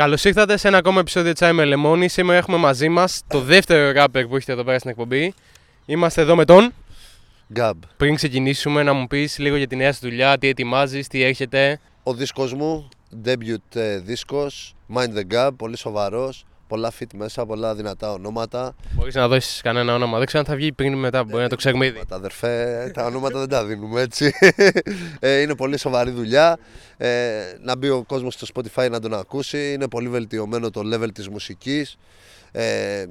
Καλώς ήρθατε σε ένα ακόμα επεισόδιο Τσάι με Λεμόνι. Σήμερα έχουμε μαζί μας το δεύτερο ράπερ που έχετε εδώ πέρα στην εκπομπή. Είμαστε εδώ με τον. Γκάμπ. Πριν ξεκινήσουμε, να μου πεις λίγο για τη νέα σου δουλειά, τι ετοιμάζεις, τι έρχεται. Ο δίσκος μου, debut ε, δίσκος, Mind the Gap, πολύ σοβαρός, πολλά fit μέσα, πολλά δυνατά ονόματα. Μπορείς να δώσεις κανένα όνομα. Δεν ξέρω αν θα βγει πριν ή μετά, μπορεί να το ξέρουμε ήδη. Τα αδερφέ, τα ονόματα δεν τα δίνουμε έτσι. Ε, είναι πολύ σοβαρή δουλειά. Ε, να μπει ο κόσμος στο Spotify να τον ακούσει. Είναι πολύ βελτιωμένο το level της μουσικής. Ε,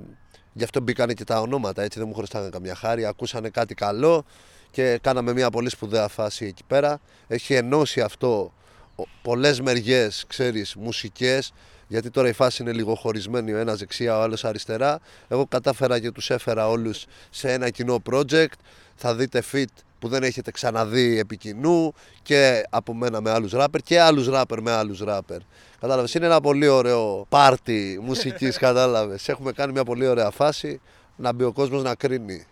γι' αυτό μπήκανε και τα ονόματα, έτσι δεν μου χρωστάνε καμιά χάρη. Ακούσανε κάτι καλό και κάναμε μια πολύ σπουδαία φάση εκεί πέρα. Έχει ενώσει αυτό ο- πολλές μεριές, ξέρεις, μουσικές, γιατί τώρα η φάση είναι λίγο χωρισμένη, ο ένας δεξιά, ο άλλος αριστερά. Εγώ κατάφερα και τους έφερα όλους σε ένα κοινό project. Θα δείτε fit που δεν έχετε ξαναδεί επί κοινού και από μένα με άλλους ράπερ και άλλους ράπερ με άλλους ράπερ. Κατάλαβες, είναι ένα πολύ ωραίο πάρτι μουσικής, κατάλαβες. Έχουμε κάνει μια πολύ ωραία φάση, να μπει ο κόσμος να κρίνει.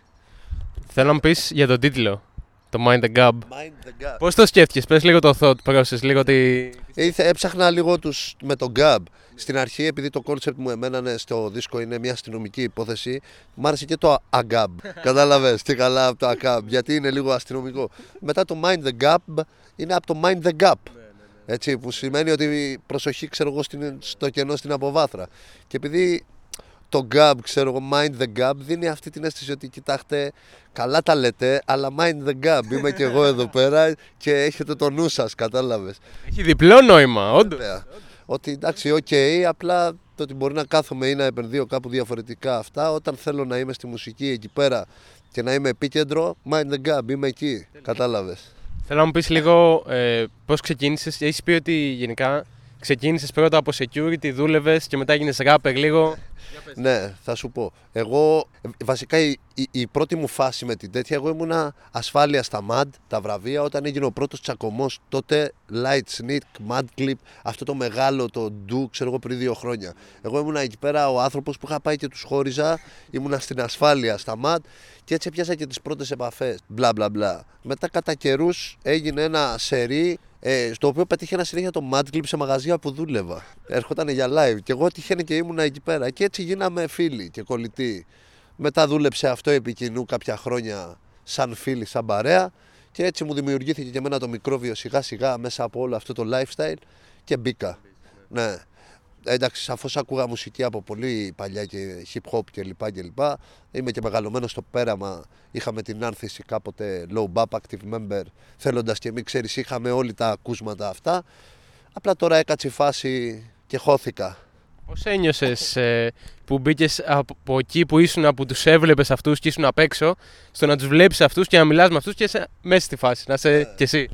Θέλω να μου πεις για τον τίτλο. Το Mind the Gab. Mind the gap. Πώς το σκέφτηκες, πες λίγο το thought process, λίγο τη. Ήθε, έψαχνα λίγο τους με τον Gab. Στην αρχή, επειδή το concept μου εμένα είναι στο δίσκο είναι μια αστυνομική υπόθεση, μου άρεσε και το Agab. Κατάλαβες τι καλά από το Agab, γιατί είναι λίγο αστυνομικό. Μετά το Mind the Gap είναι από το Mind the Gap. Έτσι, που σημαίνει ότι προσοχή, ξέρω εγώ, στην, στο κενό στην αποβάθρα. Και επειδή το gab, ξέρω εγώ, mind the gap, δίνει αυτή την αίσθηση ότι κοιτάξτε, καλά τα λέτε, αλλά mind the gap. Είμαι και εγώ εδώ πέρα και έχετε το νου σας, κατάλαβες. Έχει διπλό νόημα, όντως. Ότι εντάξει, οκ, απλά το ότι μπορεί να κάθομαι ή να επενδύω κάπου διαφορετικά αυτά, όταν θέλω να είμαι στη μουσική εκεί πέρα και να είμαι επίκεντρο, mind the gap, είμαι εκεί. Κατάλαβες. Θέλω να μου πεις λίγο ε, πώς ξεκίνησες. Έχεις πει ότι γενικά ξεκίνησες πρώτα από security, δούλευες και μετά έγινε rapper λίγο. Ναι, θα σου πω. Εγώ, ε, βασικά η, η, η πρώτη μου φάση με την τέτοια, εγώ ήμουνα ασφάλεια στα MAD, τα βραβεία, όταν έγινε ο πρώτος τσακωμός, τότε Light Sneak, Mad Clip, αυτό το μεγάλο, το Do, ξέρω εγώ πριν δύο χρόνια. Εγώ ήμουνα εκεί πέρα ο άνθρωπος που είχα πάει και τους χώριζα, ήμουνα στην ασφάλεια στα MAD και έτσι πιάσα και τις πρώτες επαφές, μπλα μπλα μπλα. Μετά κατά καιρούς έγινε ένα σερί ε, στο οποίο πετύχαινα συνέχεια το Mad Clip σε μαγαζιά που δούλευα. Έρχονταν για live και εγώ τυχαίνει και ήμουνα εκεί πέρα. Και έτσι γίναμε φίλοι και κολλητοί. Μετά δούλεψε αυτό επί κοινού κάποια χρόνια σαν φίλοι, σαν παρέα. Και έτσι μου δημιουργήθηκε και εμένα το μικρόβιο σιγά σιγά μέσα από όλο αυτό το lifestyle και μπήκα. Ναι. Εντάξει, σαφώς άκουγα μουσική από πολύ παλιά και hip hop κλπ. κλπ. Είμαι και μεγαλωμένος στο πέραμα. Είχαμε την άνθηση κάποτε low bap active member. Θέλοντας και μην ξέρεις, είχαμε όλοι τα ακούσματα αυτά. Απλά τώρα έκατσε η φάση και χώθηκα. Πώς ένιωσες ε, που μπήκες από εκεί που ήσουν, που τους έβλεπες αυτούς και ήσουν απ' έξω, στο να τους βλέπεις αυτούς και να μιλάς με αυτούς και είσαι μέσα στη φάση, να είσαι κι εσύ;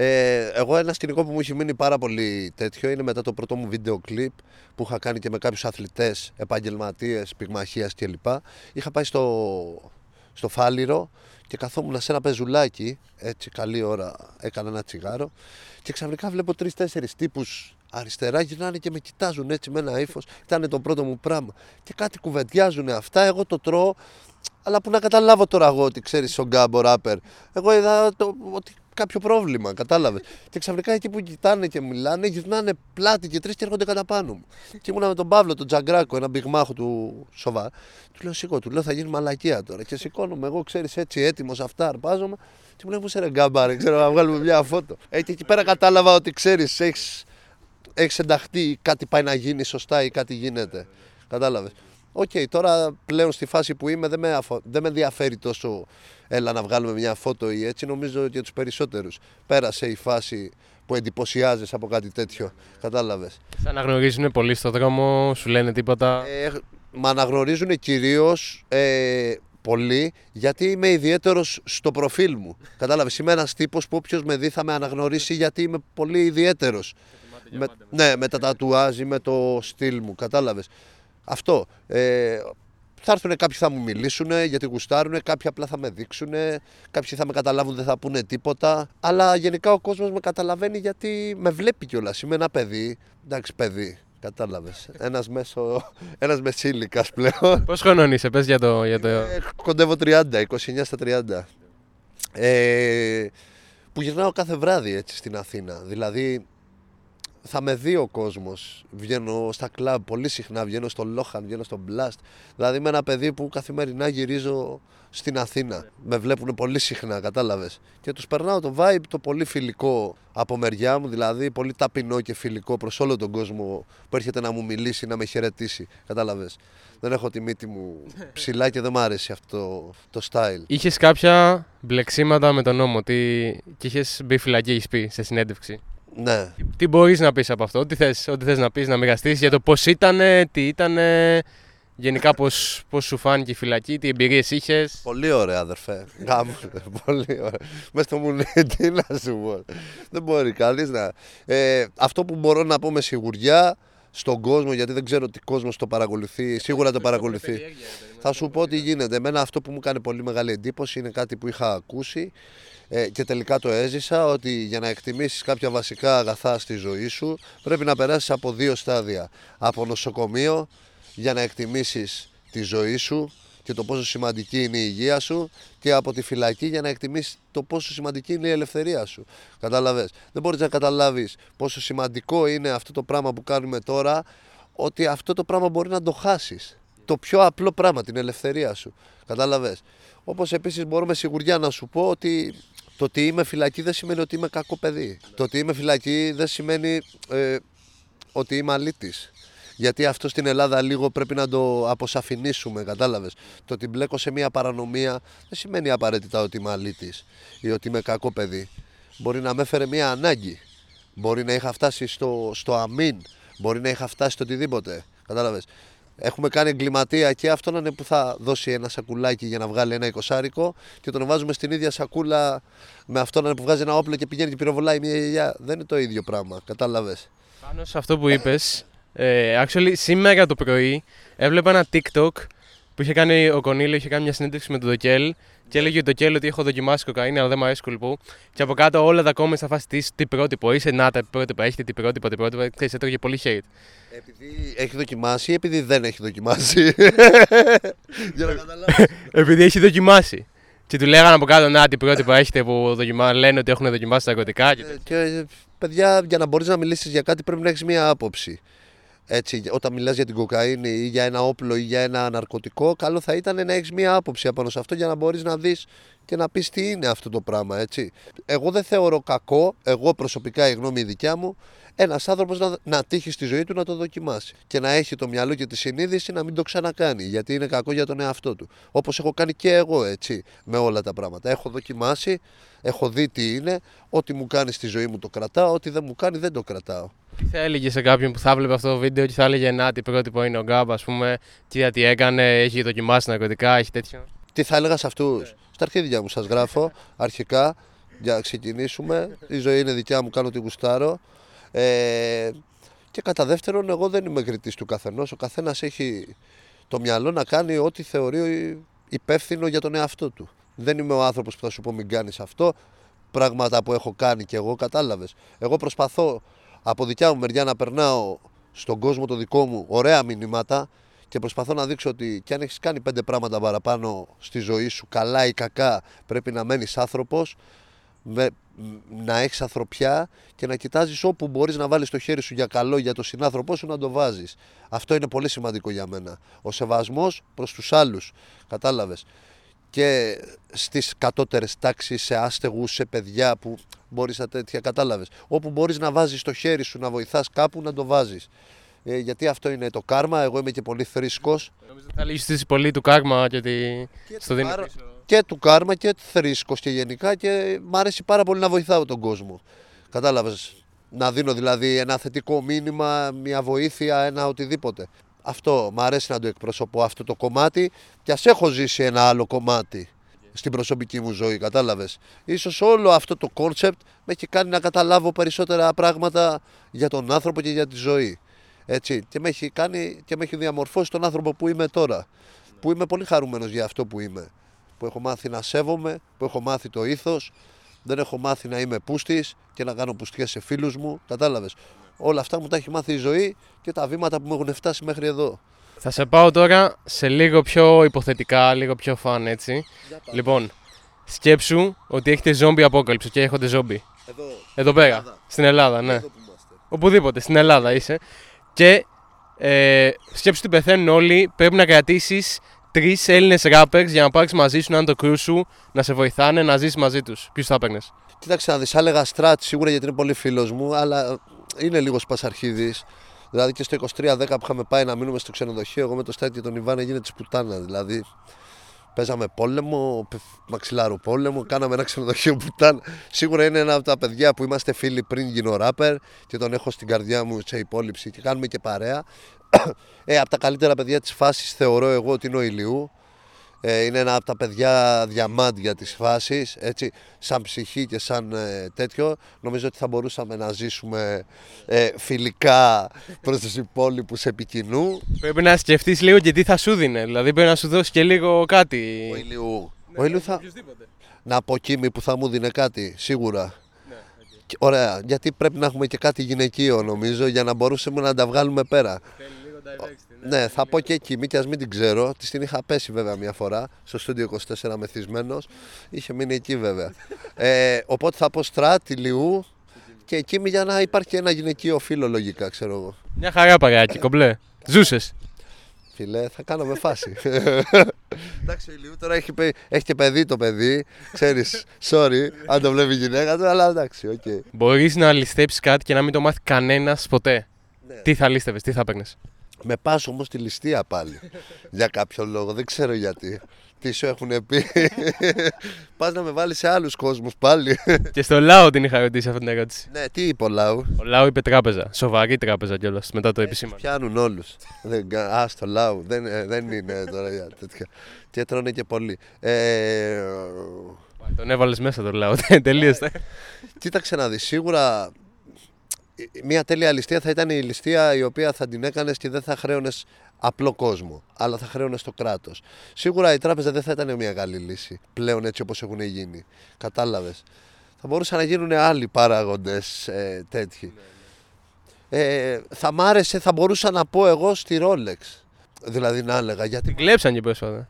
Ε, εγώ ένα σκηνικό που μου έχει μείνει πάρα πολύ τέτοιο είναι μετά το πρώτο μου βίντεο κλιπ που είχα κάνει και με κάποιους αθλητές, επαγγελματίες, πυγμαχίας κλπ. Είχα πάει στο, στο Φάληρο και καθόμουν σε ένα πεζουλάκι, έτσι καλή ώρα έκανα ένα τσιγάρο και ξαφνικά βλέπω τρει-τέσσερις τύπους αριστερά γυρνάνε και με κοιτάζουν έτσι με ένα ύφος. Ήταν το πρώτο μου πράγμα. Και κάτι κουβεντιάζουν αυτά. Εγώ το τρώω. Αλλά που να καταλάβω τώρα εγώ ότι ξέρεις ο γκάμπο ράπερ. Εγώ είδα το, ότι κάποιο πρόβλημα, κατάλαβες. Και ξαφνικά εκεί που κοιτάνε και μιλάνε, γυρνάνε πλάτη και τρεις και έρχονται κατά πάνω μου. Και ήμουνα με τον Παύλο, τον Τζαγκράκο, ένα πυγμάχο του Σοβά. Του λέω σηκώ, του λέω θα γίνει μαλακία τώρα. Και σηκώνομαι εγώ, ξέρεις έτσι έτοιμος αυτά, αρπάζομαι. Και μου λέει πού σε ρε γκάμπαρε, ξέρω να βγάλουμε μια φώτο. Ε, και εκεί πέρα κατάλαβα ότι ξέρεις, έχεις έχεις ενταχθεί, κάτι πάει να γίνει σωστά ή κάτι γίνεται. Κατάλαβες. Οκ, τώρα πλέον στη φάση που είμαι δεν με, αφο... δεν με ενδιαφέρει τόσο έλα να βγάλουμε μια φώτο ή έτσι. Νομίζω για τους περισσότερους πέρασε η φάση που εντυπωσιάζεσαι από κάτι τέτοιο. Κατάλαβες. Σε αναγνωρίζουν πολύ στο δρόμο, σου λένε τίποτα. Ε, με αναγνωρίζουν κυρίως ε, πολύ γιατί είμαι ιδιαίτερος στο προφίλ μου. Κατάλαβες, είμαι ένας τύπος που όποιος με δει θα με αναγνωρίσει γιατί είμαι πολύ ιδιαίτερος. Με, ναι, με τα τατουάζ ή με το στυλ μου, κατάλαβες. Αυτό. Ε, θα έρθουν κάποιοι θα μου μιλήσουν γιατί γουστάρουν, κάποιοι απλά θα με δείξουν, κάποιοι θα με καταλάβουν δεν θα πούνε τίποτα. Αλλά γενικά ο κόσμος με καταλαβαίνει γιατί με βλέπει κιόλας. Είμαι ένα παιδί, εντάξει παιδί, Κατάλαβες. Ένας μέσο. Ένας μεσήλικας πλέον. Πώς χρονών είσαι, πες για το. Για το... Ε, κοντεύω 30, 29 στα 30. Ε, που γυρνάω κάθε βράδυ έτσι στην Αθήνα. Δηλαδή, θα με δει ο κόσμος. Βγαίνω στα κλαμπ πολύ συχνά, βγαίνω στο Λόχαν, βγαίνω στο Blast. Δηλαδή είμαι ένα παιδί που καθημερινά γυρίζω στην Αθήνα. Με βλέπουν πολύ συχνά, κατάλαβες. Και τους περνάω το vibe το πολύ φιλικό από μεριά μου, δηλαδή πολύ ταπεινό και φιλικό προς όλο τον κόσμο που έρχεται να μου μιλήσει, να με χαιρετήσει. Κατάλαβες. Δεν έχω τη μύτη μου ψηλά και δεν μου άρεσε αυτό το style. Είχες κάποια μπλεξίματα με τον νόμο τι... και είχες μπει φυλακή, έχεις πει σε συνέντευξη; Ναι. Τι μπορείς να πεις από αυτό, ό,τι θες ό,τι θες να πεις, να μοιραστείς για το πώς ήταν, τι ήταν, γενικά πώς πώς σου φάνηκε η φυλακή, τι εμπειρίες είχες. Πολύ ωραία, αδερφέ. Γάμο. πολύ ωραία. Μες στο μου λέει τι να σου πω. Δεν μπορεί κανείς να. Ε, αυτό που μπορώ να πω με σιγουριά στον κόσμο, γιατί δεν ξέρω τι κόσμος το παρακολουθεί, σίγουρα το παρακολουθεί. Θα σου πω τι γίνεται. Εμένα αυτό που μου κάνει πολύ μεγάλη εντύπωση είναι κάτι που είχα ακούσει ε, και τελικά το έζησα ότι για να εκτιμήσεις κάποια βασικά αγαθά στη ζωή σου πρέπει να περάσεις από δύο στάδια. Από νοσοκομείο για να εκτιμήσεις τη ζωή σου και το πόσο σημαντική είναι η υγεία σου και από τη φυλακή για να εκτιμήσεις το πόσο σημαντική είναι η ελευθερία σου. Κατάλαβες. Δεν μπορείς να καταλάβεις πόσο σημαντικό είναι αυτό το πράγμα που κάνουμε τώρα ότι αυτό το πράγμα μπορεί να το χάσεις. Το πιο απλό πράγμα, την ελευθερία σου. Κατάλαβες. Όπως επίσης μπορώ με σιγουριά να σου πω ότι το ότι είμαι φυλακή δεν σημαίνει ότι είμαι κακό παιδί. Το ότι είμαι φυλακή δεν σημαίνει ε, ότι είμαι αλήτης. Γιατί αυτό στην Ελλάδα λίγο πρέπει να το αποσαφηνίσουμε, κατάλαβες. Το ότι μπλέκω σε μια παρανομία δεν σημαίνει απαραίτητα ότι είμαι αλήτης ή ότι είμαι κακό παιδί. Μπορεί να με έφερε μια ανάγκη. Μπορεί να είχα φτάσει στο, στο αμήν. Μπορεί να είχα φτάσει στο οτιδήποτε. Κατάλαβες. Έχουμε κάνει εγκληματία και αυτό είναι που θα δώσει ένα σακουλάκι για να βγάλει ένα εικοσάρικο και τον βάζουμε στην ίδια σακούλα με αυτόν που βγάζει ένα όπλο και πηγαίνει και πυροβολάει μια γιαγιά. Δεν είναι το ίδιο πράγμα. Κατάλαβες. Πάνω σε αυτό που είπες, ε, actually σήμερα το πρωί έβλεπα ένα TikTok που είχε κάνει ο Κονίλο, είχε κάνει μια συνέντευξη με τον Δοκέλ και έλεγε το Κέλ ότι έχω δοκιμάσει κοκαίνη, αλλά δεν μου αρέσει κουλπού. Και από κάτω όλα τα comments θα φάσει τι, τι πρότυπο είσαι, να τα πρότυπα, έχετε τι πρότυπο, τι πρότυπο. Ξέρεις, έτρωγε πολύ hate. Επειδή έχει δοκιμάσει ή επειδή δεν έχει δοκιμάσει. Για να καταλάβω. επειδή έχει δοκιμάσει. Και του λέγανε από κάτω, να τι πρότυπα έχετε που δοκιμά, λένε ότι έχουν δοκιμάσει τα ναρκωτικά. Και... Ε, και, παιδιά, για να μπορείς να μιλήσεις για κάτι πρέπει να έχεις μία άποψη έτσι, όταν μιλάς για την κοκαίνη ή για ένα όπλο ή για ένα ναρκωτικό, καλό θα ήταν να έχεις μία άποψη απάνω σε αυτό για να μπορείς να δεις και να πεις τι είναι αυτό το πράγμα, έτσι. Εγώ δεν θεωρώ κακό, εγώ προσωπικά η γνώμη η δικιά μου, ένας άνθρωπος να, να τύχει στη ζωή του να το δοκιμάσει και να έχει το μυαλό και τη συνείδηση να μην το ξανακάνει γιατί είναι κακό για τον εαυτό του. Όπως έχω κάνει και εγώ έτσι με όλα τα πράγματα. Έχω δοκιμάσει, έχω δει τι είναι, ό,τι μου κάνει στη ζωή μου το κρατάω, ό,τι δεν μου κάνει δεν το κρατάω. Τι θα έλεγε σε κάποιον που θα βλέπει αυτό το βίντεο και θα έλεγε Να, τι πρότυπο είναι ο Γκάμπ, ας πούμε, τι, τι έκανε, έχει δοκιμάσει ναρκωτικά, έχει τέτοιο. Τι θα έλεγα σε αυτούς; Ναι. Στα αρχίδια μου σας γράφω αρχικά για να ξεκινήσουμε. Η ζωή είναι δικιά μου, κάνω τι γουστάρω. Ε, και κατά δεύτερον, εγώ δεν είμαι κριτής του καθενός. Ο καθένας έχει το μυαλό να κάνει ό,τι θεωρεί υπεύθυνο για τον εαυτό του. Δεν είμαι ο άνθρωπος που θα σου πω μην κάνεις αυτό. Πράγματα που έχω κάνει και εγώ, κατάλαβες. Εγώ προσπαθώ από δικιά μου μεριά να περνάω στον κόσμο το δικό μου ωραία μηνύματα και προσπαθώ να δείξω ότι κι αν έχεις κάνει πέντε πράγματα παραπάνω στη ζωή σου, καλά ή κακά, πρέπει να μένεις άνθρωπος, να έχεις ανθρωπιά και να κοιτάζεις όπου μπορείς να βάλεις το χέρι σου για καλό για τον συνάνθρωπό σου να το βάζεις. Αυτό είναι πολύ σημαντικό για μένα. Ο σεβασμός προς τους άλλους. Κατάλαβες και στις κατώτερες τάξεις, σε άστεγους, σε παιδιά που μπορείς να τέτοια κατάλαβες. Όπου μπορείς να βάζεις το χέρι σου, να βοηθάς κάπου, να το βάζεις. Ε, γιατί αυτό είναι το κάρμα, εγώ είμαι και πολύ θρήσκος. Νομίζω θα λύσεις πολύ του κάρμα και, τη... και στο δίνει Και του κάρμα και θρήσκος και γενικά και μ' αρέσει πάρα πολύ να βοηθάω τον κόσμο. Κατάλαβες, να δίνω δηλαδή ένα θετικό μήνυμα, μια βοήθεια, ένα οτιδήποτε. Αυτό, μου αρέσει να το εκπροσωπώ αυτό το κομμάτι και ας έχω ζήσει ένα άλλο κομμάτι στην προσωπική μου ζωή, κατάλαβες; Ίσως όλο αυτό το κόνσεπτ με έχει κάνει να καταλάβω περισσότερα πράγματα για τον άνθρωπο και για τη ζωή. Έτσι. Και με έχει κάνει και με έχει διαμορφώσει τον άνθρωπο που είμαι τώρα. Που είμαι πολύ χαρούμενος για αυτό που είμαι. Που έχω μάθει να σέβομαι, που έχω μάθει το ήθος, δεν έχω μάθει να είμαι πούστης και να κάνω πουστιές σε φίλους μου, κατάλαβες. Όλα αυτά μου τα έχει μάθει η ζωή και τα βήματα που μου έχουν φτάσει μέχρι εδώ. Θα σε πάω τώρα σε λίγο πιο υποθετικά, λίγο πιο φαν έτσι. Λοιπόν, σκέψου ότι έχετε zombie απόκαλυψη και έχονται zombie. Εδώ, εδώ πέρα, στην Ελλάδα, ναι. Εδώ που είμαστε. Οπουδήποτε, στην Ελλάδα είσαι. Και ε, σκέψου ότι πεθαίνουν όλοι, πρέπει να κρατήσεις τρεις Έλληνες rappers για να πάρεις μαζί σου να είναι το κρού σου, να σε βοηθάνε, να ζήσει μαζί τους. Ποιους θα έπαιρνες; Κοίταξε να δεις, θα έλεγα στρατ σίγουρα γιατί είναι πολύ φίλος μου, αλλά είναι λίγο σπασαρχίδης. Δηλαδή και στο 23-10 που είχαμε πάει να μείνουμε στο ξενοδοχείο, εγώ με το στράτη και τον Ιβάν έγινε της πουτάνα. Δηλαδή παίζαμε πόλεμο, μαξιλάρου πόλεμο, κάναμε ένα ξενοδοχείο πουτάνα. Σίγουρα είναι ένα από τα παιδιά που είμαστε φίλοι πριν γίνω ράπερ και τον έχω στην καρδιά μου σε υπόλοιψη και κάνουμε και παρέα. ε, από τα καλύτερα παιδιά της φάσης θεωρώ εγώ ότι είναι ο Ηλιού. Ε, είναι ένα από τα παιδιά διαμάντια της φάσης, έτσι, σαν ψυχή και σαν ε, τέτοιο. Νομίζω ότι θα μπορούσαμε να ζήσουμε ε, φιλικά προς τους υπόλοιπους επικοινού. Πρέπει να σκεφτείς λίγο και τι θα σου δίνει, δηλαδή πρέπει να σου δώσει και λίγο κάτι. Ο Ηλιού, ο Ηλιού θα... Να πω Κίμη που θα μου δίνει κάτι, σίγουρα. Ναι, Ωραία, γιατί πρέπει να έχουμε και κάτι γυναικείο νομίζω για να μπορούσαμε να τα βγάλουμε πέρα. Ναι, θα πω και εκεί, μη και μην την ξέρω. Της την είχα πέσει βέβαια μια φορά στο στούντιο 24 μεθυσμένος. Είχε μείνει εκεί βέβαια. ε, οπότε θα πω στράτ, Λιού και εκεί για να υπάρχει ένα γυναικείο φίλο λογικά, ξέρω εγώ. Μια χαρά παγάκι, κομπλέ. Ζούσες. Φιλέ, θα κάνουμε φάση. Εντάξει, ο Ηλιού τώρα έχει, έχει και παιδί το παιδί. Ξέρεις, sorry, αν το βλέπει η γυναίκα του, αλλά εντάξει, οκ. Okay. Μπορείς να ληστέψεις κάτι και να μην το μάθει κανένας ποτέ. Ναι. Τι θα λίστευες, τι θα παίρνει. Με πας όμως στη ληστεία πάλι. για κάποιο λόγο, δεν ξέρω γιατί. Τι σου έχουν πει. Πας να με βάλεις σε άλλους κόσμους πάλι. Και στο Λάο την είχα ρωτήσει αυτή την ερώτηση. Ναι, τι είπε ο Λάου. Ο Λάου είπε τράπεζα. Σοβαρή τράπεζα κιόλας μετά το επισήμανο. Πιάνουν όλους. Α, στο Λάου. Δεν, ε, δεν είναι τώρα για τέτοια. Και τρώνε και πολύ. Ε... Τον έβαλες μέσα το Λάου. Τελείωσε. Κοίταξε να δεις. Σίγουρα μια τέλεια ληστεία θα ήταν η ληστεία η οποία θα την έκανες και δεν θα χρέωνες απλό κόσμο, αλλά θα χρέωνες το κράτος. Σίγουρα η τράπεζα δεν θα ήταν μια καλή λύση πλέον έτσι όπως έχουν γίνει. Κατάλαβες. Θα μπορούσαν να γίνουν άλλοι παράγοντες ε, τέτοιοι. Ε, θα μ' άρεσε, θα μπορούσα να πω εγώ στη Rolex. Δηλαδή να έλεγα γιατί. Την κλέψαν και πρόσφατα.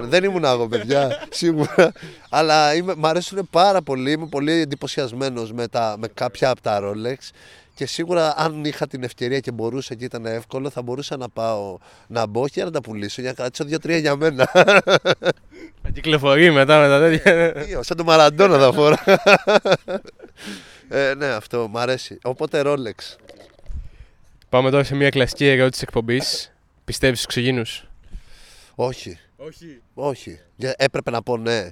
Δεν ήμουν εγώ, παιδιά, σίγουρα. Αλλά είμαι, μ' αρέσουν πάρα πολύ. Είμαι πολύ εντυπωσιασμένος με, με κάποια από τα Rolex. Και σίγουρα αν είχα την ευκαιρία και μπορούσα και ήταν εύκολο, θα μπορούσα να πάω να μπω και να τα πουλήσω για να κρατήσω δύο-τρία για μένα. Θα κυκλοφορεί μετά με τα τέτοια. Σαν το Μαραντόνα θα φορά. ε, ναι, αυτό μου αρέσει. Οπότε Rolex. Πάμε τώρα σε μια κλασική ερώτηση εκπομπής. Πιστεύεις στους ξυγίνους; Όχι. Όχι. Όχι. Έπρεπε να πω ναι.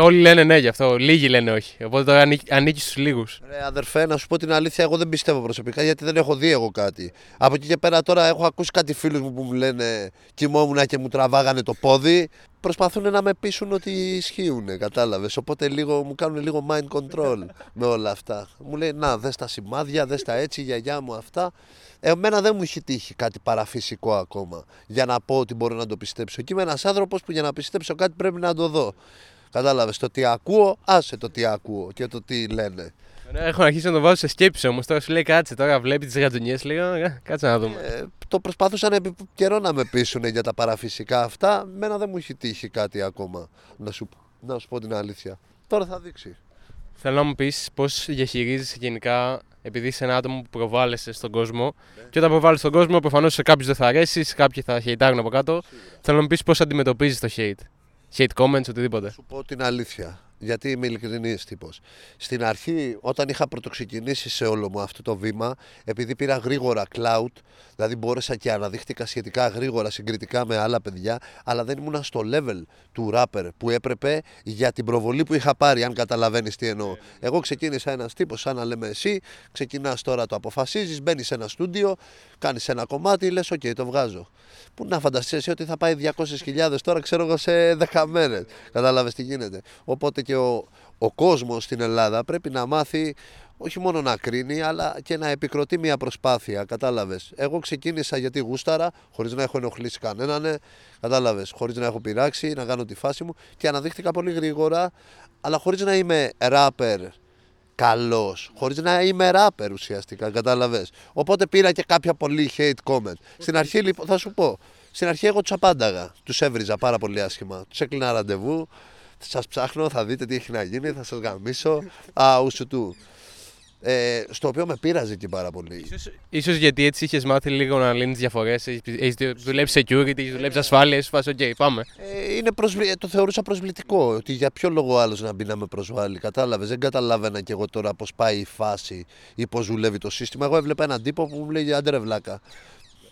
Όλοι λένε ναι γι' αυτό. Λίγοι λένε όχι. Οπότε τώρα ανήκει στους λίγους. Ρε αδερφέ, να σου πω την αλήθεια, εγώ δεν πιστεύω προσωπικά γιατί δεν έχω δει εγώ κάτι. Από εκεί και πέρα τώρα έχω ακούσει κάτι φίλους μου που μου λένε κοιμόμουν και μου τραβάγανε το πόδι. Προσπαθούν να με πείσουν ότι ισχύουν, κατάλαβες. Οπότε λίγο, μου κάνουν λίγο mind control με όλα αυτά. Μου λέει να δες τα σημάδια, δες τα έτσι, η γιαγιά μου αυτά. Εμένα δεν μου έχει τύχει κάτι παραφυσικό ακόμα για να πω ότι μπορώ να το πιστέψω. Και είμαι ένας άνθρωπος που για να πιστέψω κάτι πρέπει να το δω. Κατάλαβες το τι ακούω, άσε το τι ακούω και το τι λένε. Έχω αρχίσει να το βάζω σε σκέψη όμως. Τώρα σου λέει κάτσε, τώρα βλέπεις τις γατζουνιές. Λέω κάτσε να δούμε. Ε, το προσπαθούσαν επί καιρό να με πείσουν για τα παραφυσικά αυτά. Μένα δεν μου έχει τύχει κάτι ακόμα. Να σου, να σου πω την αλήθεια. Τώρα θα δείξει. Θέλω να μου πεις πώς διαχειρίζεσαι γενικά, επειδή είσαι ένα άτομο που προβάλλεσαι στον κόσμο. Ναι. Και όταν προβάλλεις στον κόσμο, προφανώς σε κάποιους δεν θα αρέσει, κάποιοι θα χαιτάρουν από κάτω. Θέλω να μου πεις πώς αντιμετωπίζεις το hate. Hate comments, οτιδήποτε. Σου πω την αλήθεια γιατί είμαι ειλικρινής τύπος. Στην αρχή, όταν είχα πρωτοξεκινήσει σε όλο μου αυτό το βήμα, επειδή πήρα γρήγορα cloud, δηλαδή μπόρεσα και αναδείχτηκα σχετικά γρήγορα συγκριτικά με άλλα παιδιά, αλλά δεν ήμουν στο level του rapper που έπρεπε για την προβολή που είχα πάρει, αν καταλαβαίνεις τι εννοώ. Εγώ ξεκίνησα ένας τύπος, σαν να λέμε εσύ, ξεκινάς τώρα το αποφασίζεις, μπαίνεις σε ένα στούντιο, κάνεις ένα κομμάτι, λες: OK, το βγάζω. Πού να φανταστείς εσύ ότι θα πάει 200.000 τώρα, ξέρω εγώ, σε 10 μέρες. Κατάλαβες τι γίνεται. Οπότε και ο, ο κόσμος στην Ελλάδα πρέπει να μάθει όχι μόνο να κρίνει, αλλά και να επικροτεί μια προσπάθεια. Κατάλαβες. Εγώ ξεκίνησα γιατί γούσταρα, χωρίς να έχω ενοχλήσει κανέναν. Ε, Κατάλαβες. Χωρίς να έχω πειράξει, να κάνω τη φάση μου και αναδείχθηκα πολύ γρήγορα, αλλά χωρίς να είμαι ράπερ καλός, χωρίς να είμαι ράπερ ουσιαστικά. Κατάλαβες. Οπότε πήρα και κάποια πολύ hate comment. Στην αρχή, λοιπόν, θα σου πω. Στην αρχή εγώ τους απάνταγα. Τους έβριζα πάρα πολύ άσχημα. Τους έκλεινα ραντεβού σας ψάχνω, θα δείτε τι έχει να γίνει, θα σας γαμίσω. Α, ούσου του. Ε, στο οποίο με πείραζε εκεί πάρα πολύ. Ίσως, ίσως γιατί έτσι είχες μάθει λίγο να λύνεις διαφορές. Έχεις δουλέψει security, έχεις δουλέψει ασφάλεια. Έχει φάσει, OK, πάμε. Ε, είναι προσβλη... Το θεωρούσα προσβλητικό. Ότι για ποιο λόγο άλλος να μπει να με προσβάλλει. Κατάλαβες. Δεν καταλάβαινα κι εγώ τώρα πώς πάει η φάση ή πώς δουλεύει το σύστημα. Εγώ έβλεπα έναν τύπο που μου λέει Άντε βλάκα.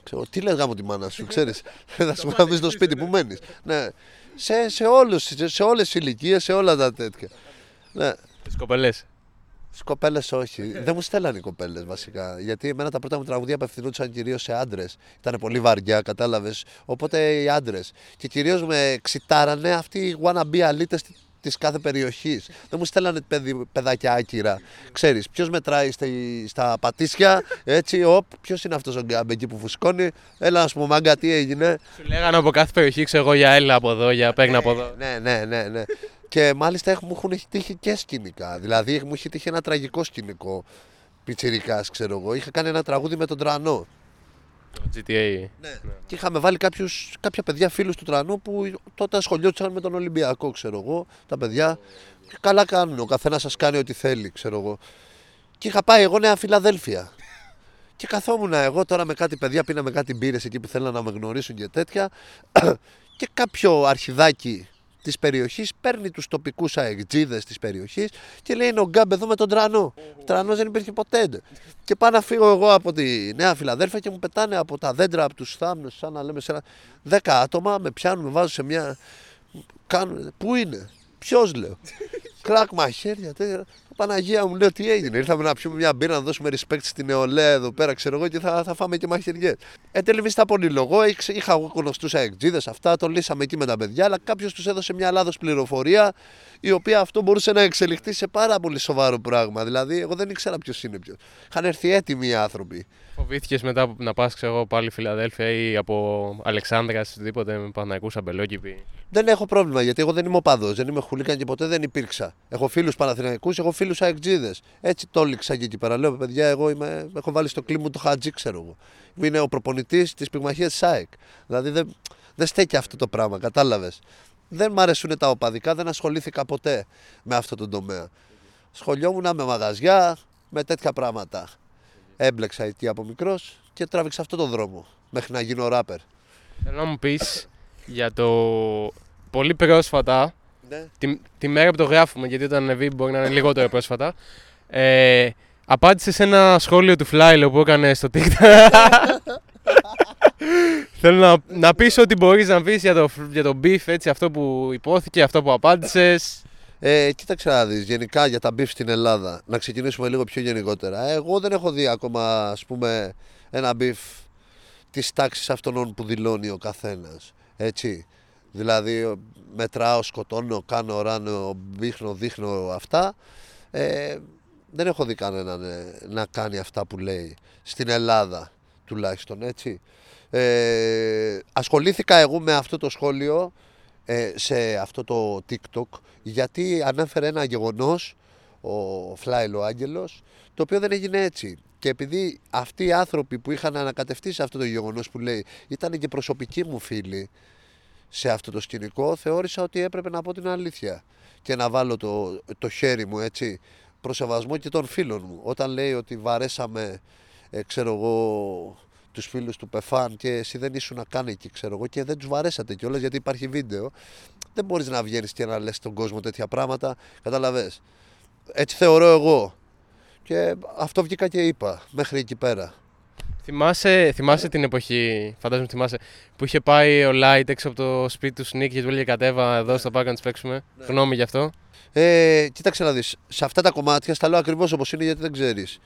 Ξέρω, τι λες γάμο τη μάνα σου, ξέρεις, θα σου πει στο σπίτι που μένεις. Ναι. Σε, σε, όλους, σε, σε όλες τις ηλικίες, σε όλα τα τέτοια. Ναι. Τις κοπελές. Τις κοπέλες όχι. Δεν μου στέλνανε οι κοπέλες βασικά. Γιατί εμένα τα πρώτα μου τραγουδία απευθυνόντουσαν κυρίως σε άντρες. Ήταν πολύ βαριά, κατάλαβες. Οπότε οι άντρες. Και κυρίως με ξητάρανε αυτοί οι wannabe αλίτε της κάθε περιοχής. Δεν μου στέλνανε παιδι, παιδάκια άκυρα. Ξέρεις, ποιος μετράει στα, στα πατήσια, έτσι, οπ, ποιος είναι αυτός ο γκάμπε εκεί που φουσκώνει. Έλα, ας πούμε, μάγκα, τι έγινε; Σου λέγανε από κάθε περιοχή, ξέρω εγώ, για έλα από εδώ, για παίγνα από εδώ. Ναι, ναι, ναι, ναι. Και μάλιστα μου έχουν τύχει και σκηνικά. Δηλαδή μου έχει τύχει ένα τραγικό σκηνικό. Πιτσιρικάς, ξέρω εγώ. Είχα κάνει ένα τραγούδι με τον Τρανό. Το GTA. Ναι. Και είχαμε βάλει κάποιους, κάποια παιδιά φίλους του Τρανού που τότε ασχολιόντουσαν με τον Ολυμπιακό, ξέρω εγώ. Τα παιδιά. Και καλά κάνουν. Ο καθένας σας κάνει ό,τι θέλει, ξέρω εγώ. Και είχα πάει εγώ Νέα Φιλαδέλφια. Και καθόμουν εγώ τώρα με κάτι παιδιά, πίναμε κάτι μπύρες εκεί που θέλανε να με γνωρίσουν και τέτοια. και κάποιο αρχιδάκι της περιοχής παίρνει τους τοπικούς αεκτζίδες της περιοχής και λέει: Είναι ο Γκάμπ εδώ με τον Τρανό. Ο Τρανός δεν υπήρχε ποτέ. Και πάω να φύγω εγώ από τη Νέα Φιλαδέλφια και μου πετάνε από τα δέντρα, από τους θάμνους, σαν να λέμε σε ένα. Δέκα άτομα με πιάνουν, με βάζουν σε μια. Κάνουν. Πού είναι, Ποιος λέω. Κράκ μαχαίρια. Παναγία μου, λέω τι έγινε; Ήρθαμε να πιούμε μια μπύρα να δώσουμε respect στην νεολαία εδώ πέρα, ξέρω εγώ, και θα, θα φάμε και μαχαιριές. Ε, τελεμιστά πολύ λόγο. Είχα εγώ γνωστούς αεκτζίδες αυτά, το λύσαμε εκεί με τα παιδιά, αλλά κάποιος τους έδωσε μια λάθος πληροφορία, η οποία αυτό μπορούσε να εξελιχθεί σε πάρα πολύ σοβαρό πράγμα. Δηλαδή, εγώ δεν ήξερα ποιος είναι ποιος. Είχαν έρθει έτοιμοι οι άνθρωποι. Φοβήθηκες μετά να πας, ξέρω πάλι Φιλαδέλφια ή από Αλεξάνδρα, οτιδήποτε με Παναγικού αμπελόκηπη. Δεν έχω πρόβλημα γιατί εγώ δεν είμαι οπαδός, δεν είμαι χουλίκαν και ποτέ δεν υπήρξα. Έχω φίλους Παναθηναϊκούς, έχω φίλους αεκτζίδες. Έτσι το έλειξα και εκεί πέρα. Λέω, παιδιά, εγώ είμαι, έχω βάλει στο κλίμα του Χατζή, ξέρω εγώ. Είναι ο προπονητής της πυγμαχίας της ΑΕΚ. Δηλαδή δεν, δεν στέκει αυτό το πράγμα, κατάλαβες. Δεν μ' αρέσουν τα οπαδικά, δεν ασχολήθηκα ποτέ με αυτό το τομέα. Σχολιόμουν με μαγαζιά, με τέτοια πράγματα. Έμπλεξα εκεί από μικρός και τράβηξα αυτό το δρόμο μέχρι να γίνω ράπερ. Θέλω να μου πεις για το πολύ πρόσφατα, ναι. Τη, τη, μέρα που το γράφουμε, γιατί όταν ανεβεί μπορεί να είναι λιγότερο πρόσφατα, ε, απάντησε σε ένα σχόλιο του Φλάιλο που έκανε στο TikTok. Θέλω να, να πεις ό,τι μπορείς να πεις για το, για το beef, έτσι, αυτό που υπόθηκε, αυτό που απάντησες. Ε, κοίταξε να δεις, γενικά για τα beef στην Ελλάδα, να ξεκινήσουμε λίγο πιο γενικότερα. Εγώ δεν έχω δει ακόμα, ας πούμε, ένα beef της τάξης αυτών που δηλώνει ο καθένας. Έτσι. Δηλαδή, μετράω, σκοτώνω, κάνω, ράνω, δείχνω, δείχνω αυτά. Ε, δεν έχω δει κανέναν ε, να κάνει αυτά που λέει στην Ελλάδα τουλάχιστον έτσι. Ε, ασχολήθηκα εγώ με αυτό το σχόλιο ε, σε αυτό το TikTok γιατί ανέφερε ένα γεγονός ο Φλάιλο Άγγελος το οποίο δεν έγινε έτσι. Και επειδή αυτοί οι άνθρωποι που είχαν ανακατευτεί σε αυτό το γεγονός που λέει ήταν και προσωπικοί μου φίλοι σε αυτό το σκηνικό θεώρησα ότι έπρεπε να πω την αλήθεια και να βάλω το, το χέρι μου έτσι προσεβασμό και των φίλων μου. Όταν λέει ότι βαρέσαμε, ε, ξέρω εγώ, τους φίλους του Πεφάν και εσύ δεν ήσουν να κάνει εκεί, ξέρω εγώ, και δεν τους βαρέσατε κιόλας γιατί υπάρχει βίντεο. Δεν μπορείς να βγαίνεις και να λες στον κόσμο τέτοια πράγματα, κατάλαβες. Έτσι θεωρώ εγώ. Και αυτό βγήκα και είπα, μέχρι εκεί πέρα. Θυμάσαι, θυμάσαι την εποχή, φαντάζομαι θυμάσαι, που είχε πάει ο Light έξω από το σπίτι του Snik και του έλεγε κατέβα εδώ στο πάρκο να τις παίξουμε. Ναι. Γνώμη γι' αυτό. Ε, κοίταξε να δεις. Σε αυτά τα κομμάτια στα λέω ακριβώς όπως είναι γιατί δεν ξέρεις.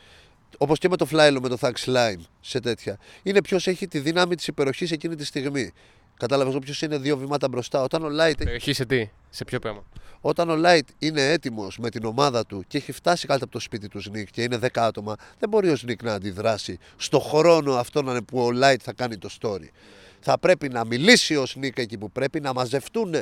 Όπως και με το Flylo, με το Thax Line, σε τέτοια. Είναι ποιος έχει τη δύναμη της υπεροχής εκείνη τη στιγμή. Κατάλαβες ποιος είναι δύο βήματα μπροστά. Όταν ο Light. Υπεροχή σε τι, σε ποιο πράγμα. Όταν ο Light είναι έτοιμος με την ομάδα του και έχει φτάσει κάτω από το σπίτι του Σνικ και είναι 10 άτομα, δεν μπορεί ο Σνικ να αντιδράσει στο χρόνο αυτόν που ο Light θα κάνει το story θα πρέπει να μιλήσει ο Σνίκα εκεί που πρέπει, να μαζευτούν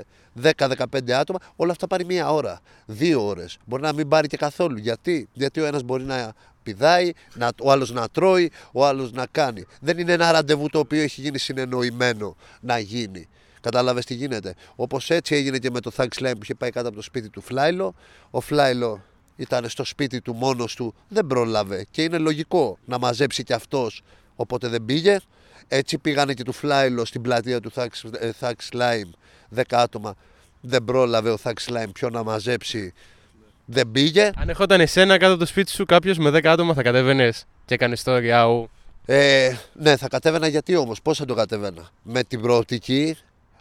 10-15 άτομα. Όλα αυτά πάρει μία ώρα, δύο ώρες. Μπορεί να μην πάρει και καθόλου. Γιατί, Γιατί ο ένας μπορεί να πηδάει, να, ο άλλος να τρώει, ο άλλος να κάνει. Δεν είναι ένα ραντεβού το οποίο έχει γίνει συνεννοημένο να γίνει. Κατάλαβες τι γίνεται; Όπως έτσι έγινε και με το Thanks Line που είχε πάει κάτω από το σπίτι του Φλάιλο. Ο Φλάιλο ήταν στο σπίτι του μόνος του, δεν πρόλαβε. Και είναι λογικό να μαζέψει κι αυτός, οπότε δεν πήγε. Έτσι πήγανε και του Φλάιλο στην πλατεία του Θάξ Λάιμ, 10 άτομα. Δεν πρόλαβε ο Θάξ Λάιμ ποιο να μαζέψει. Δεν πήγε. Αν ερχόταν εσένα κάτω από το σπίτι σου κάποιος με 10 άτομα θα κατέβαινες και έκανες story out. Ε, ναι, θα κατέβαινα γιατί όμως, πώς θα το κατέβαινα; Με την προοπτική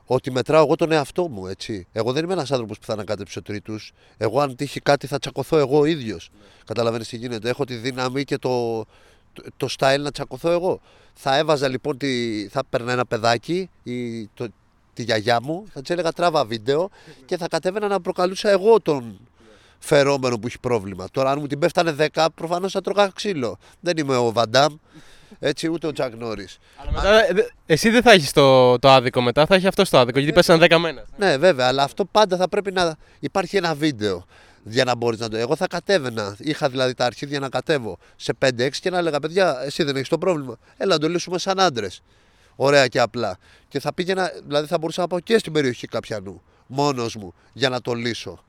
ότι μετράω εγώ τον εαυτό μου, έτσι. Εγώ δεν είμαι ένας άνθρωπος που θα ανακάτεψει ο τρίτους. Εγώ, αν τύχει κάτι, θα τσακωθώ εγώ ο ίδιος. Καταλαβαίνεις τι γίνεται. Έχω τη δύναμη και το, το, το style να τσακωθώ εγώ. Θα έβαζα λοιπόν, τη, θα παίρνα ένα παιδάκι ή το, τη γιαγιά μου, θα της έλεγα τράβα βίντεο και θα κατέβαινα να προκαλούσα εγώ τον φερόμενο που έχει πρόβλημα. Τώρα, αν μου την πέφτανε 10, προφανώς θα τρώγα ξύλο. Δεν είμαι ο Βαντάμ, έτσι ούτε ο Τζακ Νόρι. Αλλά μετά, εσύ δεν θα έχεις το, το άδικο μετά, θα έχει αυτό το άδικο γιατί πέσανε 10 μένα. Ναι, βέβαια, αλλά αυτό πάντα θα πρέπει να υπάρχει ένα βίντεο για να μπορείς να το. Εγώ θα κατέβαινα. Είχα δηλαδή τα αρχίδια να κατέβω σε 5-6 και να έλεγα: Παιδιά, εσύ δεν έχεις το πρόβλημα. Έλα να το λύσουμε σαν άντρες. Ωραία και απλά. Και θα πήγαινα, δηλαδή θα μπορούσα να πάω και στην περιοχή καπιανού, μόνος μου, για να το λύσω.